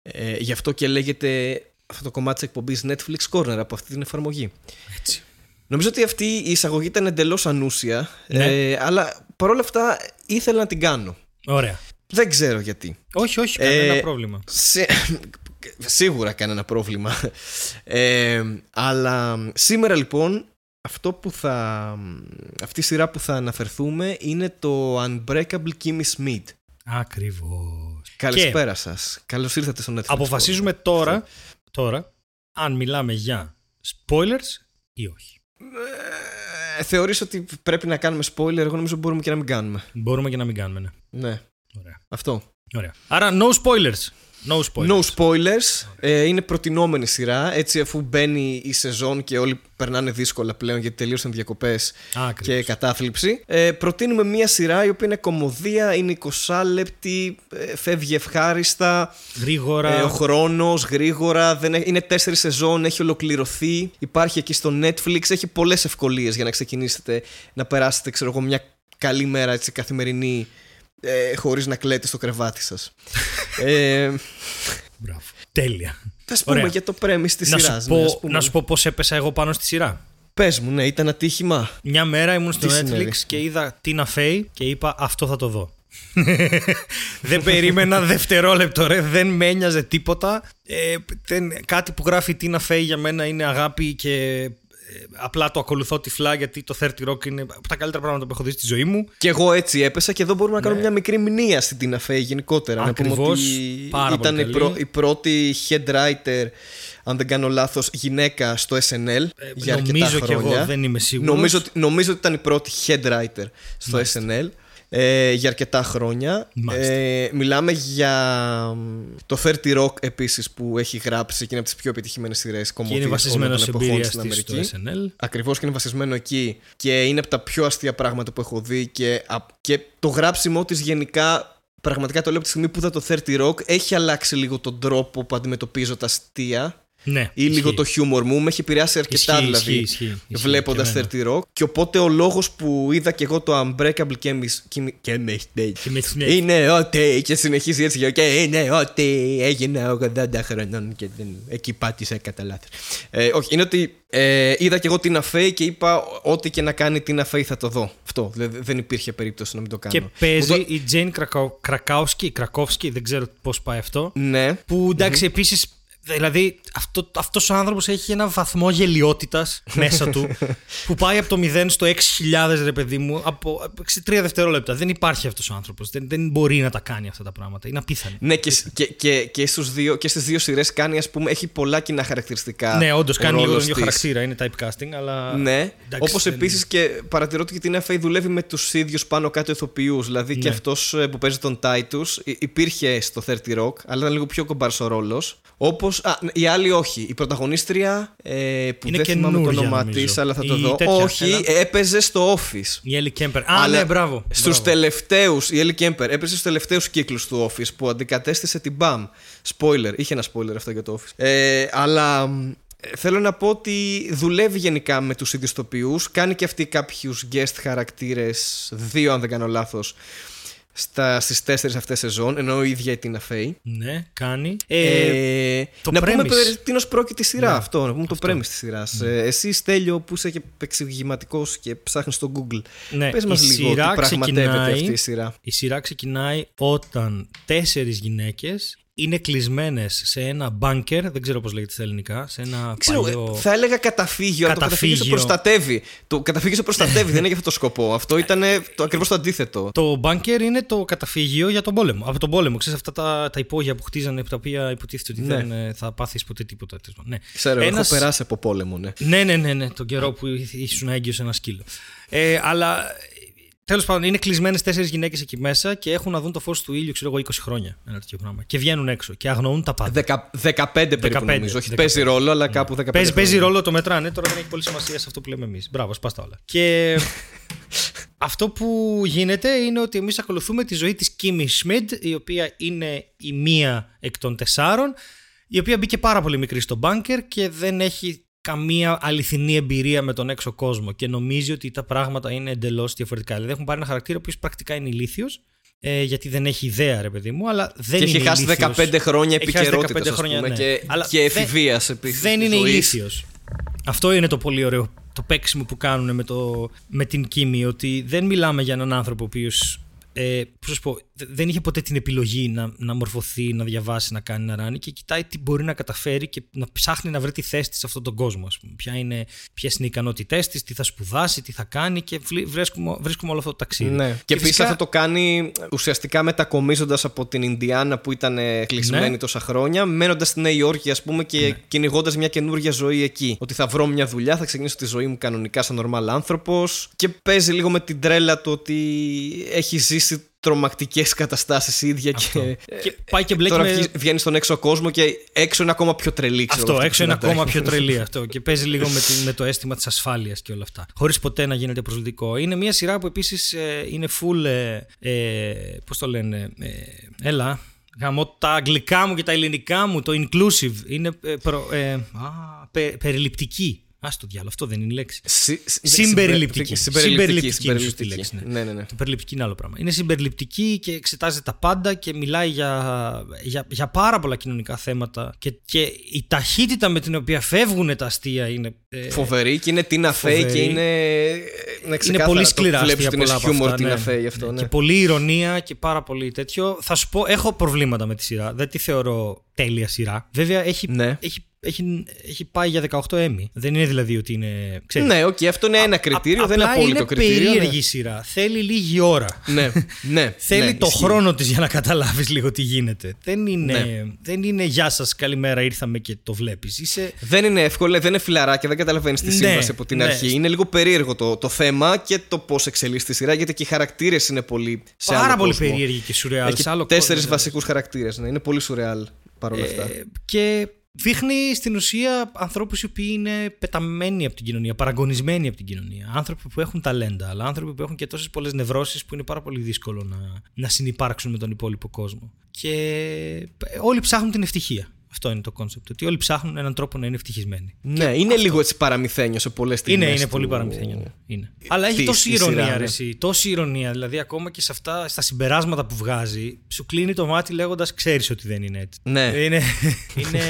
ε, γι' αυτό και λέγεται αυτό το κομμάτι της εκπομπής Netflix Corner από αυτή την εφαρμογή Έτσι. Νομίζω ότι αυτή η εισαγωγή ήταν εντελώς ανούσια. Ναι. Ε, αλλά παρόλα αυτά ήθελα να την κάνω. Ωραία. Δεν ξέρω γιατί. Όχι, όχι, κανένα Ε, πρόβλημα. Σε... Σίγουρα κανένα πρόβλημα. Ε, αλλά σήμερα λοιπόν αυτό που θα... αυτή η σειρά που θα αναφερθούμε είναι το Unbreakable Kimmy Smith. Ακριβώς. Καλησπέρα σας. Καλώς ήρθατε στο Netflix. Αποφασίζουμε τώρα, τώρα αν μιλάμε για spoilers ή όχι. Ε, θεωρείς ότι πρέπει να κάνουμε spoiler; Εγώ νομίζω μπορούμε και να μην κάνουμε. Μπορούμε και να μην κάνουμε, ναι. Ναι. Ωραία. Αυτό. Ωραία. Άρα no spoilers. No spoilers. No spoilers. Ε, είναι προτινόμενη σειρά. Έτσι, αφού μπαίνει η σεζόν και όλοι περνάνε δύσκολα πλέον γιατί τελείωσαν διακοπές Ακριβώς. και κατάθλιψη. Ε, προτείνουμε μια σειρά η οποία είναι κομμωδία, είναι 20 λεπτή, ε, φεύγει ευχάριστα. Γρήγορα. Ε, ο χρόνος, γρήγορα. Δεν έ- είναι τέσσερις σεζόν, έχει ολοκληρωθεί. Υπάρχει εκεί στο Netflix. Έχει πολλές ευκολίες για να ξεκινήσετε να περάσετε, ξέρω εγώ, μια καλή μέρα έτσι, καθημερινή. Ε, χωρίς να κλαίτε στο κρεβάτι σας. ε, Μπράβο. Τέλεια. θα πούμε Ωραία. για το premise της να, σειράς. σου πω, ναι, ας πούμε. να σου πω πώς έπεσα εγώ πάνω στη σειρά. Πες μου, ναι, ήταν ατύχημα. Μια μέρα ήμουν στο Τι Netflix συνέβη; και είδα Tina Fey και είπα αυτό θα το δω. (laughs) δεν περίμενα δευτερόλεπτο ρε, δεν με ένοιαζε τίποτα. Ε, δεν, κάτι που γράφει η Tina Fey για μένα είναι αγάπη και ε, απλά το ακολουθώ τυφλά γιατί το 30 Rock είναι από τα καλύτερα πράγματα που έχω δει στη ζωή μου. Και εγώ έτσι έπεσα και εδώ μπορούμε να κάνουμε μια μικρή μνήμα στην Tina Fey γενικότερα. Να πούμε Ναι. Ακριβώς. ότι Πάρα ήταν πολύ η, πρω- καλή. η πρώτη head writer, αν δεν κάνω λάθος, γυναίκα στο SNL για αρκετά Ε, νομίζω κι χρόνια. εγώ, δεν είμαι σίγουρος. Νομίζω, ότι- νομίζω ότι ήταν η πρώτη head writer στο SNL. Ε, για αρκετά χρόνια. Μάλιστα. Ε, μιλάμε για μ, το 30 Rock επίσης που έχει γράψει και είναι από τις πιο επιτυχημένες σειρές Και είναι κομμωδίες βασισμένο όλων σε των εποχών εμπειρία στην της Αμερική. στο SNL. Ακριβώς και είναι βασισμένο εκεί και είναι από τα πιο αστεία πράγματα που έχω δει και, α- και το γράψιμό της γενικά. Πραγματικά το λέω από τη στιγμή που είδα το 30 Rock έχει αλλάξει λίγο τον τρόπο που αντιμετωπίζω τα αστεία Ναι, ή λίγο ισχύει. το χιούμορ μου. Με έχει επηρεάσει αρκετά Ισχύει, δηλαδή ισχύει, ισχύει, ισχύει. βλέποντας Και εμένα. 30 Rock. Και οπότε ο λόγος που είδα και εγώ το Unbreakable Kimmy Kimmy Και με τις- ναι. είναι ότι και συνεχίζει έτσι και είναι ότι έγινε 80 χρονών και δεν, εκεί πάτησα κατά λάθος. Ε, όχι, είναι ότι ε, είδα και εγώ την Αφέη και είπα ό,τι και να κάνει την Αφέη θα το δω. Αυτό. Δηλαδή, δεν υπήρχε περίπτωση να μην το κάνω. Και παίζει Μου το- η Τζέιν Κρακάουσκι, Κρακόφσκι, δεν ξέρω πώς πάει αυτό. Ναι. Που εντάξει, επίσης. Δηλαδή, αυτό, αυτός ο άνθρωπος έχει ένα βαθμό γελιότητας (laughs) μέσα του που πάει από το 0 στο 6.000 ρε παιδί μου από, από 3 δευτερόλεπτα. Δεν υπάρχει αυτός ο άνθρωπος. Δεν, δεν μπορεί να τα κάνει αυτά τα πράγματα. Είναι απίθανο. Ναι, και, και, και, και, στους δύο, και στις δύο σειρές κάνει, ας πούμε, έχει πολλά κοινά χαρακτηριστικά. ναι, όντως ο κάνει λίγο τον ρόλος ίδιο της. χαρακτήρα. Είναι typecasting, αλλά. Ναι, εντάξει, όπως δεν- επίσης και παρατηρώ ότι την FA δουλεύει με τους ίδιους πάνω κάτω ηθοποιούς. Δηλαδή και Ναι. αυτός που παίζει τον Titus ε, υπήρχε στο 30 Rock, αλλά ήταν λίγο πιο κομπάρσο ρόλος. Όπω. Α, οι άλλοι όχι. Η πρωταγωνίστρια ε, που Είναι δεν θυμάμαι το καινούρια, όνομά νομίζω. της, αλλά θα το Η δω. τέτοια, όχι, έλα. έπαιζε στο Office. Η Έλλη Κέμπερ. Α, Αλλά ναι, μπράβο. Στους μπράβο. τελευταίου, η Ellie Kemper έπαιζε στους τελευταίους κύκλους του Office που αντικατέστησε την BAM. Spoiler, είχε ένα spoiler αυτό για το Office. Ε, αλλά μ, Ε, θέλω να πω ότι δουλεύει γενικά με τους ίδιους τοπιούς. Κάνει και αυτή κάποιους guest χαρακτήρες, δύο αν δεν κάνω λάθος, στα, στις τέσσερις αυτές σεζόν, ενώ η ίδια η Τίνα Φέη. Ναι, κάνει. Ε, το να πούμε premise. περί τίνος πρόκειται η σειρά Ναι, αυτό, να πούμε αυτό. το premise της σειράς. Ε, εσύ Στέλιο που είσαι και εξηγηματικός και ψάχνεις στο Google. ναι, Πες μας η λίγο τι σειρά πραγματεύεται ξεκινάει- αυτή η σειρά. Η σειρά ξεκινάει όταν τέσσερις γυναίκες είναι κλεισμένες σε ένα μπάνκερ, δεν ξέρω πώς λέγεται στα ελληνικά, σε ένα Ξέρω, παλιό... ε, θα έλεγα καταφύγιο, αλλά το καταφύγιο σε Καταφύγιο. προστατεύει. Το καταφύγιο σε προστατεύει, δεν είναι για αυτό το σκοπό. Αυτό ήταν το ακριβώς το αντίθετο. Το μπάνκερ είναι το καταφύγιο για τον πόλεμο. Από τον πόλεμο, ξέρεις αυτά τα, τα υπόγεια που χτίζανε, τα οποία υποτίθεται ότι Ναι. δεν ε, θα πάθεις ποτέ τίποτα. τέλος πάντων. Ναι. Ξέρω, Ένας- έχω περάσει από πόλεμο, ναι. Ναι, ναι, ναι, ναι, τον καιρό που ήσουν έγκυος σε ένα σκύλο. Ε, αλλά τέλος πάντων είναι κλεισμένες τέσσερις γυναίκες εκεί μέσα και έχουν να δουν το φως του ήλιου, ξέρω εγώ, 20 χρόνια. Ένα τέτοιο πράγμα. Και βγαίνουν έξω και αγνοούν τα πάντα. Δεκα, 15 περίπου 15, νομίζω. Όχι, 15. παίζει ρόλο, αλλά κάπου 15. Παίζει, παίζει χρόνια. ρόλο το μετράνε, τώρα δεν έχει πολύ σημασία σε αυτό που λέμε εμείς. Μπράβο, σπάστα όλα. Και (laughs) αυτό που γίνεται είναι ότι εμείς ακολουθούμε τη ζωή της Κίμι Σμιντ, η οποία είναι η μία εκ των τεσσάρων, η οποία μπήκε πάρα πολύ μικρή στο μπάνκερ και δεν έχει καμία αληθινή εμπειρία με τον έξω κόσμο και νομίζει ότι τα πράγματα είναι εντελώς διαφορετικά. Δηλαδή έχουν πάρει ένα χαρακτήρα ο οποίος πρακτικά είναι ηλίθιος. Ε, γιατί δεν έχει ιδέα, ρε παιδί μου, αλλά δεν Και είναι έχει χάσει ηλίθιος. 15 χρόνια Έχει χάσει 15 επικαιρότητα χρόνια, ναι. και, Αλλά και δεν- εφηβείας επίσης. δεν είναι ηλίθιος. Αυτό είναι το πολύ ωραίο το παίξιμο που κάνουν με, το, με την Κίμη, ότι δεν μιλάμε για έναν άνθρωπο ο οποίος. Ε, πώς να σου πω, δε- δεν είχε ποτέ την επιλογή να, να μορφωθεί, να διαβάσει, να κάνει να ράνει και κοιτάει τι μπορεί να καταφέρει και να ψάχνει να βρει τη θέση της σε αυτόν τον κόσμο. Ας πούμε. Ποια είναι, ποιες είναι οι ικανότητές της, τι θα σπουδάσει, τι θα κάνει και βλή- βρίσκουμε, βρίσκουμε όλο αυτό το ταξίδι. Ναι. Και, επίση φυσικά- αυτό το κάνει ουσιαστικά μετακομίζοντας από την Ινδιάνα που ήταν ε, κλεισμένη Ναι. τόσα χρόνια, μένοντας στη Νέα Υόρκη, ας πούμε, και ναι. κυνηγώντας μια καινούργια ζωή εκεί. Ότι θα βρω μια δουλειά, θα ξεκινήσω τη ζωή μου κανονικά σαν νορμάλ άνθρωπος. Και παίζει λίγο με την τρέλα του ότι έχει ζήσει τρομακτικές καταστάσεις ίδια Αυτό. και. Και πάει και μπλέκει Τώρα με- βγει- βγαίνει στον έξω κόσμο και έξω είναι ακόμα πιο τρελή. ξέρω Αυτό, εγώ, έξω είναι αυτή τη ακόμα συναντάει. πιο τρελή αυτό. Και παίζει λίγο με, (laughs) την- με το αίσθημα της ασφάλειας και όλα αυτά. Χωρίς ποτέ να γίνεται προσβλητικό. Είναι μια σειρά που επίσης είναι full. Ε, ε, Πώς το λένε. Ε, έλα. Γαμώ τα αγγλικά μου και τα ελληνικά μου. Το inclusive. Είναι ε, προ- ε, α, πε- περιληπτική. Α το διάλογο, αυτό δεν είναι η λέξη. Συ- συ- Συμπεριληπτική. Συμπεριληπτική. Συμπεριληπτική είναι η σωστή λέξη, ναι. Ναι, ναι, ναι. Το περιληπτική είναι άλλο πράγμα. Είναι συμπεριληπτική και εξετάζει τα πάντα και μιλάει για, για, για πάρα πολλά κοινωνικά θέματα. Και, και η ταχύτητα με την οποία φεύγουν τα αστεία είναι. ε, Φοβερή και είναι Τίνα Φέη Φοβερή. και είναι. είναι πολύ σκληρά Βλέπεις αστεία ότι είναι πολλά από χιούμορ αυτά, Τίνα ναι. Φέη αυτό. Ναι. Και πολύ ειρωνεία και πάρα πολύ τέτοιο. Θα σου πω, έχω προβλήματα με τη σειρά. Δεν τη θεωρώ τέλεια σειρά. Βέβαια έχει, Ναι. έχει, έχει, έχει πάει για 18 Emmy. Δεν είναι δηλαδή ότι είναι. Ξέρεις, Ναι, οκ, αυτό είναι ένα κριτήριο, δεν είναι Απλά απόλυτο είναι κριτήριο. περίεργη σειρά. Θέλει λίγη ώρα. Ναι, ναι. (laughs) Θέλει ναι, το ισχύει. χρόνο της για να καταλάβεις λίγο τι γίνεται. Δεν είναι, Ναι. δεν είναι γεια σας, καλημέρα, ήρθαμε και το βλέπεις. Είσαι... Δεν είναι εύκολο, δεν είναι φιλαράκια, δεν καταλαβαίνεις τη Ναι, σύμβαση από την ναι. αρχή. Είναι λίγο περίεργο το, το θέμα και το πώς εξελίσσεται η σειρά, γιατί και οι χαρακτήρες είναι πολύ. Σε Πάρα άλλο πολύ κόσμο. περίεργη και σουρεάλ. Έχει σε άλλο τέσσερις κόσμο. βασικούς χαρακτήρες. Ναι, είναι πολύ σουρεάλ παρόλα αυτά. Ε, και δείχνει στην ουσία ανθρώπους οι οποίοι είναι πεταμένοι από την κοινωνία, παραγωνισμένοι από την κοινωνία. Άνθρωποι που έχουν ταλέντα, αλλά άνθρωποι που έχουν και τόσες πολλές νευρώσεις που είναι πάρα πολύ δύσκολο να, να συνεπάρξουν με τον υπόλοιπο κόσμο. Και ε, όλοι ψάχνουν την ευτυχία. Αυτό είναι το κόνσεπτ. Ότι όλοι ψάχνουν έναν τρόπο να είναι ευτυχισμένοι. Ναι, είναι λίγο έτσι παραμυθένιο σε πολλές στιγμές. Είναι, είναι πολύ παραμυθένιο. ναι. Είναι. Αλλά έχει της- τόση της ειρωνεία, σειρά, ρε, ναι. εσύ, τόση ειρωνεία. Δηλαδή, ακόμα και σε αυτά, στα συμπεράσματα που βγάζει, σου κλείνει το μάτι λέγοντας: Ξέρεις ότι δεν είναι έτσι. Ναι. Είναι. (laughs) είναι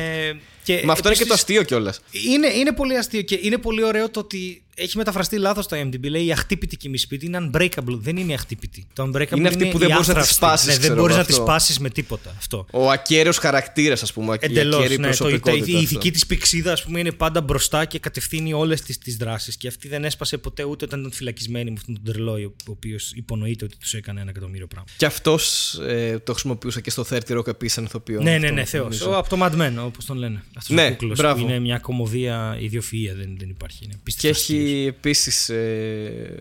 και Μα αυτό είναι και το επίσης, αστείο κιόλας. είναι, είναι πολύ αστείο και είναι πολύ ωραίο το ότι έχει μεταφραστεί λάθος το IMDb. Λέει η αχτύπητη Kimmy Schmidt είναι unbreakable. Δεν είναι η αχτύπητη. Το unbreakable Είναι αυτή που δεν η μπορείς να τη άθραυστη. σπάσεις, Ναι, δεν ξέρω μπορείς εγώ να τη αυτό. σπάσει με τίποτα. Αυτό. Ο ακέραιος χαρακτήρας, ας πούμε. Εντελώ. η ακέραιη Ναι, το, η, προσωπικότητα η αυτό. ηθική της πηξίδα, ας πούμε, είναι πάντα μπροστά και κατευθύνει όλες τις τις δράσεις. Και αυτή δεν έσπασε ποτέ ούτε όταν ήταν φυλακισμένη με αυτόν τον τρελό, ο οποίος υπονοείται ότι τους έκανε ένα εκατομμύριο πράγμα. Και αυτός ε, το χρησιμοποιούσα και στο 30 Rock επίσης σαν ηθοποιό. Ναι, ναι, Αυτό, ναι, Θεός. νομίζω. Από το Mad Men, όπως τον λένε. Αυτός Ναι, ο κούκλος μπράβο. που είναι μια κομμωδία ιδιοφυΐα, δεν, δεν υπάρχει. Είναι Και πίστευτος αστείος. έχει επίση.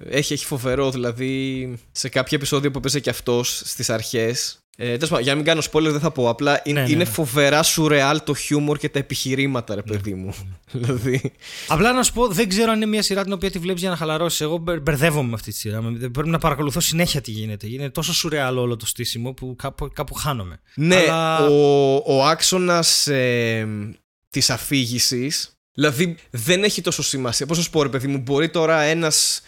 έχει, έχει φοβερό, δηλαδή σε κάποια επεισόδια που έπαιζε και αυτός στις αρχές. Ε, τέλος πάντων, για να μην κάνω spoiler δεν θα πω. Απλά είναι, Ναι, ναι, είναι ναι. φοβερά σουρεάλ το χιούμορ και τα επιχειρήματα, ρε παιδί μου. (laughs) δηλαδή. Απλά να σου πω, δεν ξέρω αν είναι μια σειρά την οποία τη βλέπεις για να χαλαρώσεις. Εγώ μπερ- μπερδεύομαι με αυτή τη σειρά. Με- Πρέπει να παρακολουθώ συνέχεια τι γίνεται. Είναι τόσο σουρεάλ όλο το στήσιμο που κάπου, κάπου χάνομαι. Ναι, Αλλά- ο, ο άξονας ε, της αφήγησης Δηλαδή δεν έχει τόσο σημασία. Πώς να σου πω, ρε παιδί μου, μπορεί τώρα ένας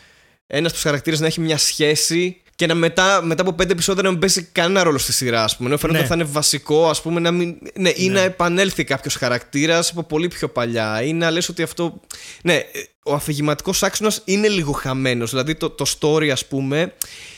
ένας από τους χαρακτήρες να έχει μια σχέση και να μετά, μετά από πέντε επεισόδια να μην παίζει κανένα ρόλο στη σειρά, ας πούμε. Ενώ φαίνεται Ναι. ότι θα είναι βασικό, ας πούμε, να μην. Ναι, ή Ναι. να επανέλθει κάποιος χαρακτήρας από πολύ πιο παλιά. Ή να λες ότι αυτό. Ναι, ο αφηγηματικός άξονας είναι λίγο χαμένος. Δηλαδή το, το story, ας πούμε.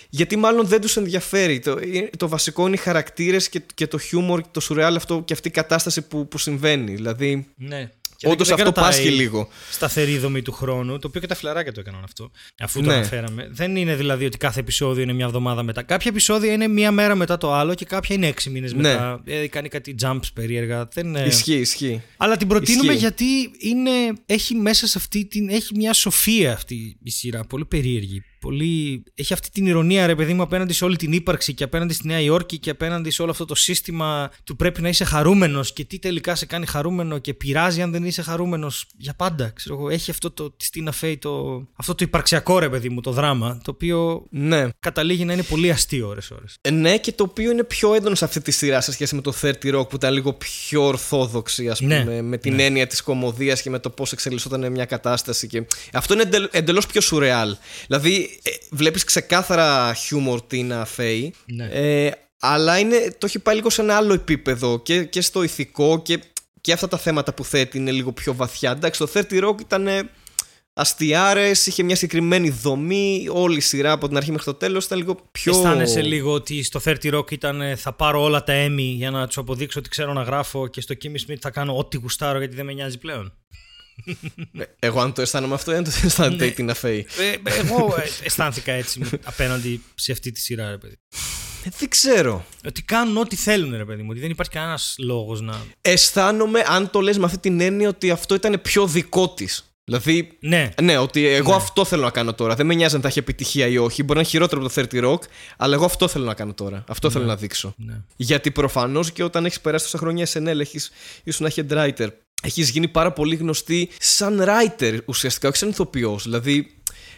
Γιατί μάλλον δεν τους ενδιαφέρει. Το, το βασικό είναι οι χαρακτήρες και, και το χιούμορ, το σουρεάλ αυτό και αυτή η κατάσταση που, που συμβαίνει. Δηλαδή. Ναι. Όντως αυτό πάσχει λίγο. Σταθερή δομή του χρόνου, το οποίο και τα φιλαράκια το έκαναν αυτό. Αφού το Ναι. αναφέραμε. Δεν είναι δηλαδή ότι κάθε επεισόδιο είναι μια εβδομάδα μετά. Κάποια επεισόδια είναι μία μέρα μετά το άλλο και κάποια είναι έξι μήνες Ναι. μετά. Ε, κάνει κάτι jumps περίεργα. Δεν, ε, Ισχύει, ισχύει. Αλλά την προτείνουμε Ισχύει. γιατί είναι, έχει μέσα σε αυτή την. Έχει μια σοφία αυτή η σειρά. Πολύ περίεργη. Πολύ, έχει αυτή την ηρωνία, ρε παιδί μου, απέναντι σε όλη την ύπαρξη και απέναντι στη Νέα Υόρκη και απέναντι σε όλο αυτό το σύστημα του πρέπει να είσαι χαρούμενος και τι τελικά σε κάνει χαρούμενο και πειράζει αν δεν είσαι χαρούμενος για πάντα. Ξέρω εγώ. Έχει αυτό το τη Tina Fey, το, αυτό το υπαρξιακό, ρε παιδί μου, το δράμα, το οποίο Ναι. καταλήγει να είναι πολύ αστείο ώρες-ώρες. Ε, Ναι, και το οποίο είναι πιο έντονο σε αυτή τη σειρά σε σχέση με το 30 Rock που ήταν λίγο πιο ορθόδοξη, ας Ναι, πούμε, με την έννοια της κομμωδίας και με το πώς εξελισσόταν μια κατάσταση. Και... Αυτό είναι εντελώς πιο σουρεάλ. Δηλαδή, ε, βλέπεις ξεκάθαρα χιούμορ Τίνα Φέη. Ναι. Ε, αλλά είναι, το έχει πάει λίγο σε ένα άλλο επίπεδο και, και στο ηθικό και, και αυτά τα θέματα που θέτει είναι λίγο πιο βαθιά. Εντάξει, το 30 Rock ήταν αστιάρες, είχε μια συγκεκριμένη δομή. Όλη η σειρά από την αρχή μέχρι το τέλος ήταν λίγο πιο. Αισθάνεσαι λίγο ότι στο 30 Rock ήταν ε, θα πάρω όλα τα Emmy για να τους αποδείξω ότι ξέρω να γράφω και στο Kimmy Smith θα κάνω ό,τι γουστάρω γιατί δεν με νοιάζει πλέον. Ε, Εγώ αν το αισθάνομαι αυτό, δεν το αισθάνεται Ναι. η Τίνα Φέη. Ε, εγώ ε, αισθάνθηκα έτσι απέναντι σε αυτή τη σειρά, ρε παιδί. Ε, δεν ξέρω. Ότι κάνουν ό,τι θέλουν, ρε παιδί μου. Ότι δεν υπάρχει κανένας λόγος να. Αισθάνομαι, αν το λες με αυτή την έννοια, ότι αυτό ήταν πιο δικό της. Δηλαδή, Ναι, ναι, ότι εγώ αυτό θέλω να κάνω τώρα. Δεν με νοιάζει αν θα έχει επιτυχία ή όχι. Μπορεί να είναι χειρότερο από το 30 Rock, αλλά εγώ αυτό θέλω να κάνω τώρα. Αυτό θέλω να δείξω. ναι. Γιατί προφανώς και όταν έχεις περάσει τόσα χρόνια SNL, έχεις, ήσουν ένα head writer. Έχεις γίνει πάρα πολύ γνωστή σαν writer ουσιαστικά, όχι σαν ηθοποιός. Δηλαδή,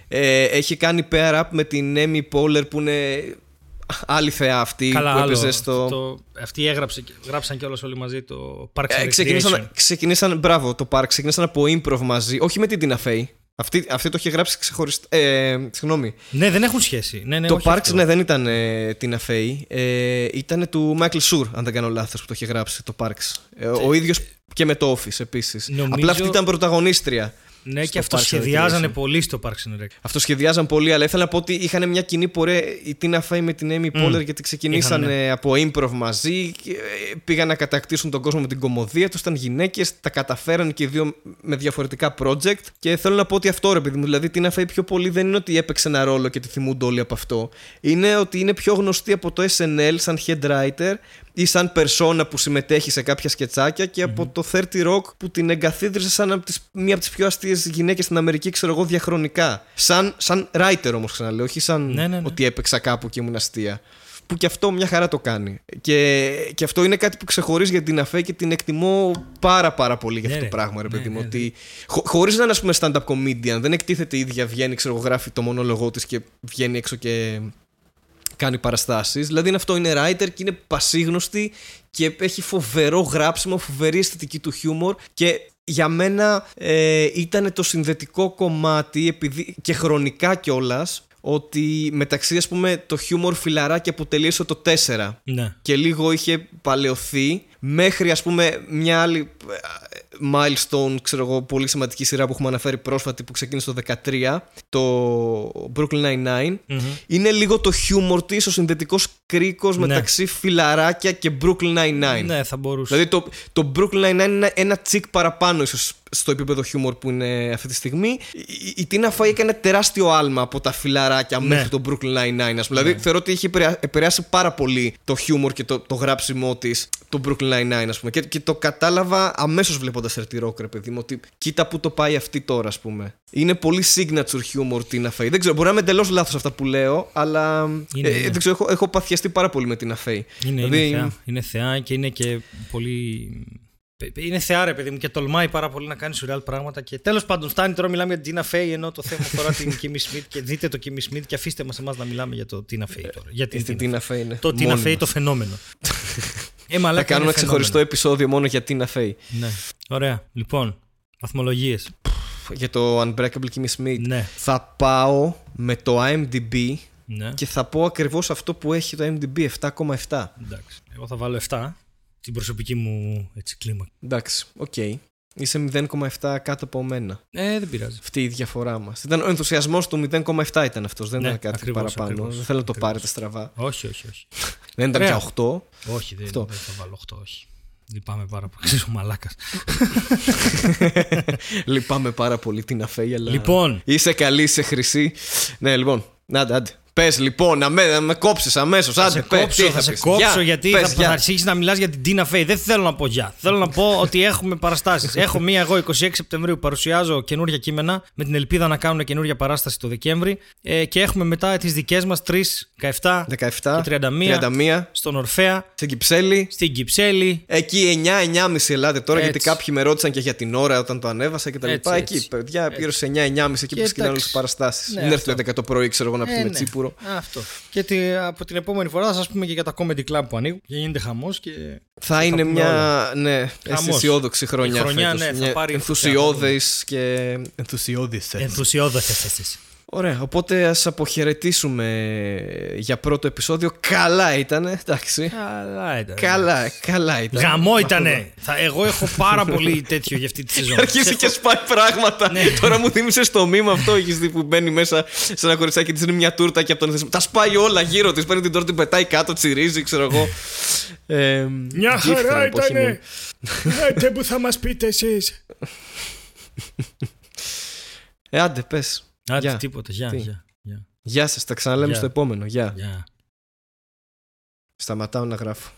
ε, έχει κάνει pair up με την Emmy Poehler που είναι άλλη θεά αυτή Καλά, που άλλο. έπαιζε στο. Το, αυτοί έγραψε, γράψαν κιόλας όλοι μαζί το Parks Ε, and Recreation. ξεκινήσαν, ξεκινήσαν, μπράβο, το Park. Ξεκινήσαν από improv μαζί, όχι με την Tina Fey. Αυτή, αυτή το είχε γράψει ξεχωριστά. Ε, συγγνώμη. Ναι, δεν έχουν σχέση. Ναι, ναι, το όχι Parks, αυτό. ναι, δεν ήταν ε, Tina Fey. Ε, ήταν του Michael Schur, αν δεν κάνω λάθος, που το είχε γράψει το Parks. Ε, ο ίδιος και με το Office επίσης. Νομίζω- Απλά αυτή ήταν πρωταγωνίστρια. Ναι, στο και αυτό Parks and σχεδιάζανε Recreation. πολύ στο Parks and Rec. Αυτό σχεδιάζαν πολύ, αλλά ήθελα να πω ότι είχαν μια κοινή πορεία η Tina Fey με την Amy Poehler γιατί ξεκινήσαν Είχαν, ε, από improv μαζί, και, ε, πήγαν να κατακτήσουν τον κόσμο με την κομμωδία τους, ήταν γυναίκες, τα καταφέραν και οι δύο με διαφορετικά project. Και θέλω να πω ότι αυτό ρε παιδί μου, δηλαδή η Tina Fey πιο πολύ δεν είναι ότι έπαιξε ένα ρόλο και τη θυμούνται όλοι από αυτό. Είναι ότι είναι πιο γνωστή από το SNL σαν head writer ή σαν περσόνα που συμμετέχει σε κάποια σκετσάκια και από το 30 Rock που την εγκαθίδρυσε σαν από τις, μία από τις πιο αστείες γυναίκες στην Αμερική, ξέρω εγώ, διαχρονικά. Σαν, σαν writer όμως, ξαναλέω, όχι σαν Ναι, ναι, ναι. ότι έπαιξα κάπου και ήμουν αστεία. Που και αυτό μια χαρά το κάνει. Και, και αυτό είναι κάτι που ξεχωρίζει για την Αφέ και την εκτιμώ πάρα πάρα πολύ για Ναι, αυτό το ρε. πράγμα, ρε Ναι, παιδί μου. ναι, ότι χω, χωρίς να είναι, ας πούμε, stand-up comedian, δεν εκτίθεται η ίδια, βγαίνει, ξέρω εγώ, γράφει το μονόλογό της και βγαίνει έξω και κάνει παραστάσεις. Δηλαδή είναι αυτό, είναι writer και είναι πασίγνωστη και έχει φοβερό γράψιμο, φοβερή αισθητική του χιούμορ και για μένα ε, ήταν το συνδετικό κομμάτι επειδή, και χρονικά κιόλας ότι μεταξύ ας πούμε το χιούμορ φιλαράκι που τελείωσε το 4 Ναι. και λίγο είχε παλαιωθεί μέχρι ας πούμε μια άλλη ε, milestone, ξέρω εγώ, πολύ σημαντική σειρά που έχουμε αναφέρει πρόσφατη που ξεκίνησε το 13, το Brooklyn Nine-Nine. Μμμ. Είναι λίγο το χιούμορ της, ο συνδετικός κρίκος Ναι. μεταξύ φιλαράκια και Brooklyn Nine-Nine. Ναι, θα μπορούσε. Δηλαδή το, το Brooklyn Nine-Nine είναι ένα τσικ παραπάνω ίσως στο επίπεδο χιούμορ που είναι αυτή τη στιγμή. Η, η Tina Fey έκανε τεράστιο άλμα από τα φιλαράκια Ναι. μέχρι το Brooklyn Nine-Nine. Ας πούμε. Δηλαδή θεωρώ ότι έχει επηρεα- επηρεάσει πάρα πολύ το χιούμορ και το, το γράψιμό της το Brooklyn Nine-Nine, ας πούμε. Και, και το κατάλαβα αμέσως βλέποντας Dirty Rock, ρε παιδί μου, ότι κοίτα που το πάει αυτή τώρα, ας πούμε. Είναι πολύ signature humor Tina Fey. Δεν ξέρω, μπορεί να είμαι εντελώς λάθος αυτά που λέω, αλλά. Είναι, ε, είναι. δεν ξέρω, έχω, έχω παθιαστεί πάρα πολύ με Tina Fey. Είναι, Δηλαδή, είναι, θεά. είναι θεά και είναι και πολύ. Είναι θεά, ρε παιδί μου, και τολμάει πάρα πολύ να κάνει σουρεάλ πράγματα. Και τέλος πάντων, φτάνει τώρα μιλάμε για την Tina Fey, ενώ το θέμα αφορά την Kimmy Smith. Και δείτε το Kimmy Smith και αφήστε μας εμάς να μιλάμε για το Tina Fey τώρα. Για την Στην Tina Tina Fey, ναι. Το Tina Μόνιμα. Fey το φαινόμενο. ε, μαλάκα, Θα κάνουμε είναι ένα ξεχωριστό φαινόμενο. επεισόδιο μόνο για Tina Fey. Ναι. Ωραία. Λοιπόν, Βαθμολογίες. Για το Unbreakable Kimmy Schmidt. Ναι. Θα πάω με το IMDb ναι. και θα πω ακριβώς αυτό που έχει το IMDb 7,7. Εντάξει. Εγώ θα βάλω 7 την προσωπική μου έτσι, κλίμακα. Εντάξει, οκ. Είσαι 0,7 κάτω από μένα. Ε, δεν πειράζει. Αυτή η διαφορά μας. Ήταν ο ενθουσιασμός του 0,7 ήταν αυτός. Δεν Ναι, ήταν κάτι ακριβώς, παραπάνω. ακριβώς, δεν θέλω να το ακριβώς. πάρετε στραβά. Όχι, όχι, όχι. Δεν ήταν Ωραία. πια 8. όχι, δεν, Αυτό. δεν θα βάλω 8, όχι. Λυπάμαι πάρα πολύ. (laughs) Ξέρω μαλάκας. (laughs) Λυπάμαι πάρα πολύ την αφέη, αλλά. Λοιπόν. Είσαι καλή, είσαι χρυσή. Ναι, λοιπόν. Άντε, άντε. Πες λοιπόν, να με, να με κόψεις αμέσως. Θα Άντε, σε πες, κόψω, τι θα σε πεις. κόψω Γεια, γιατί πες, θα, γεια. θα αρχίσεις να μιλάς για την Τίνα Φέη. Δεν θέλω να πω γεια. Θέλω να πω (laughs) ότι έχουμε παραστάσεις. Έχω μία εγώ 26 Σεπτεμβρίου που παρουσιάζω καινούργια κείμενα με την ελπίδα να κάνουν καινούργια παράσταση το Δεκέμβρη. Ε, και έχουμε μετά τις δικές μας 3, 17, 17 και 31, 31 στον Ορφέα, στην Κυψέλη. στην Κυψέλη. Εκεί 9-9.30 ελάτε τώρα, Έτσι. γιατί κάποιοι με ρώτησαν και για την ώρα όταν το ανέβασα και τα Έτσι, λοιπά. έτσι. Εκεί, παιδιά, γύρω σε 9-9.30 εκεί που εντάξει. ξεκινάνε όλες τις παραστάσεις. Ναι, Μην αυτό. έρθετε 11 το πρωί, ξέρω εγώ, να Ε, πιούμε ναι. τσίπουρο. Αυτό. Και τη- από την επόμενη φορά θα σας πούμε και για τα comedy club που ανοίγουν. Και γίνεται χαμός και. Θα είναι πούμε μια ναι, Χαμός. αισιόδοξη χρονιά. Η χρονιά, φέτος. ναι, θα Μια πάρει ενθουσιώδης και ενθουσιώδης. έτσι. Ενθουσιώδες εσείς. Ωραία, οπότε ας αποχαιρετήσουμε για πρώτο επεισόδιο. Καλά ήταν, εντάξει. Καλά ήταν. Καλά, καλά ήταν. Γαμό ήτανε. Θα, εγώ έχω πάρα πολύ τέτοιο για αυτή τη (laughs) σεζόν. Αρχίσει και σπάει πράγματα. Ναι. Τώρα μου θύμισε το μήμα αυτό έχεις δει που μπαίνει μέσα σε ένα κοριτσάκι της είναι μια τούρτα και από τον θεσμό. Τα σπάει όλα γύρω της. Παίρνει την τούρτα, την πετάει κάτω, τσιρίζει, ξέρω εγώ. (laughs) Ε, Μια γύφτρα, χαρά εποχή μου. ήτανε. Έτε που θα μας πείτε εσείς; (laughs) Ε, άντε, πες. Άντε Γεια. τίποτα. Γεια. Τι; Γεια. Γεια. Γεια σας, τα ξαναλέμε Γεια. στο επόμενο. Γεια. Γεια. Σταματάω να γράφω.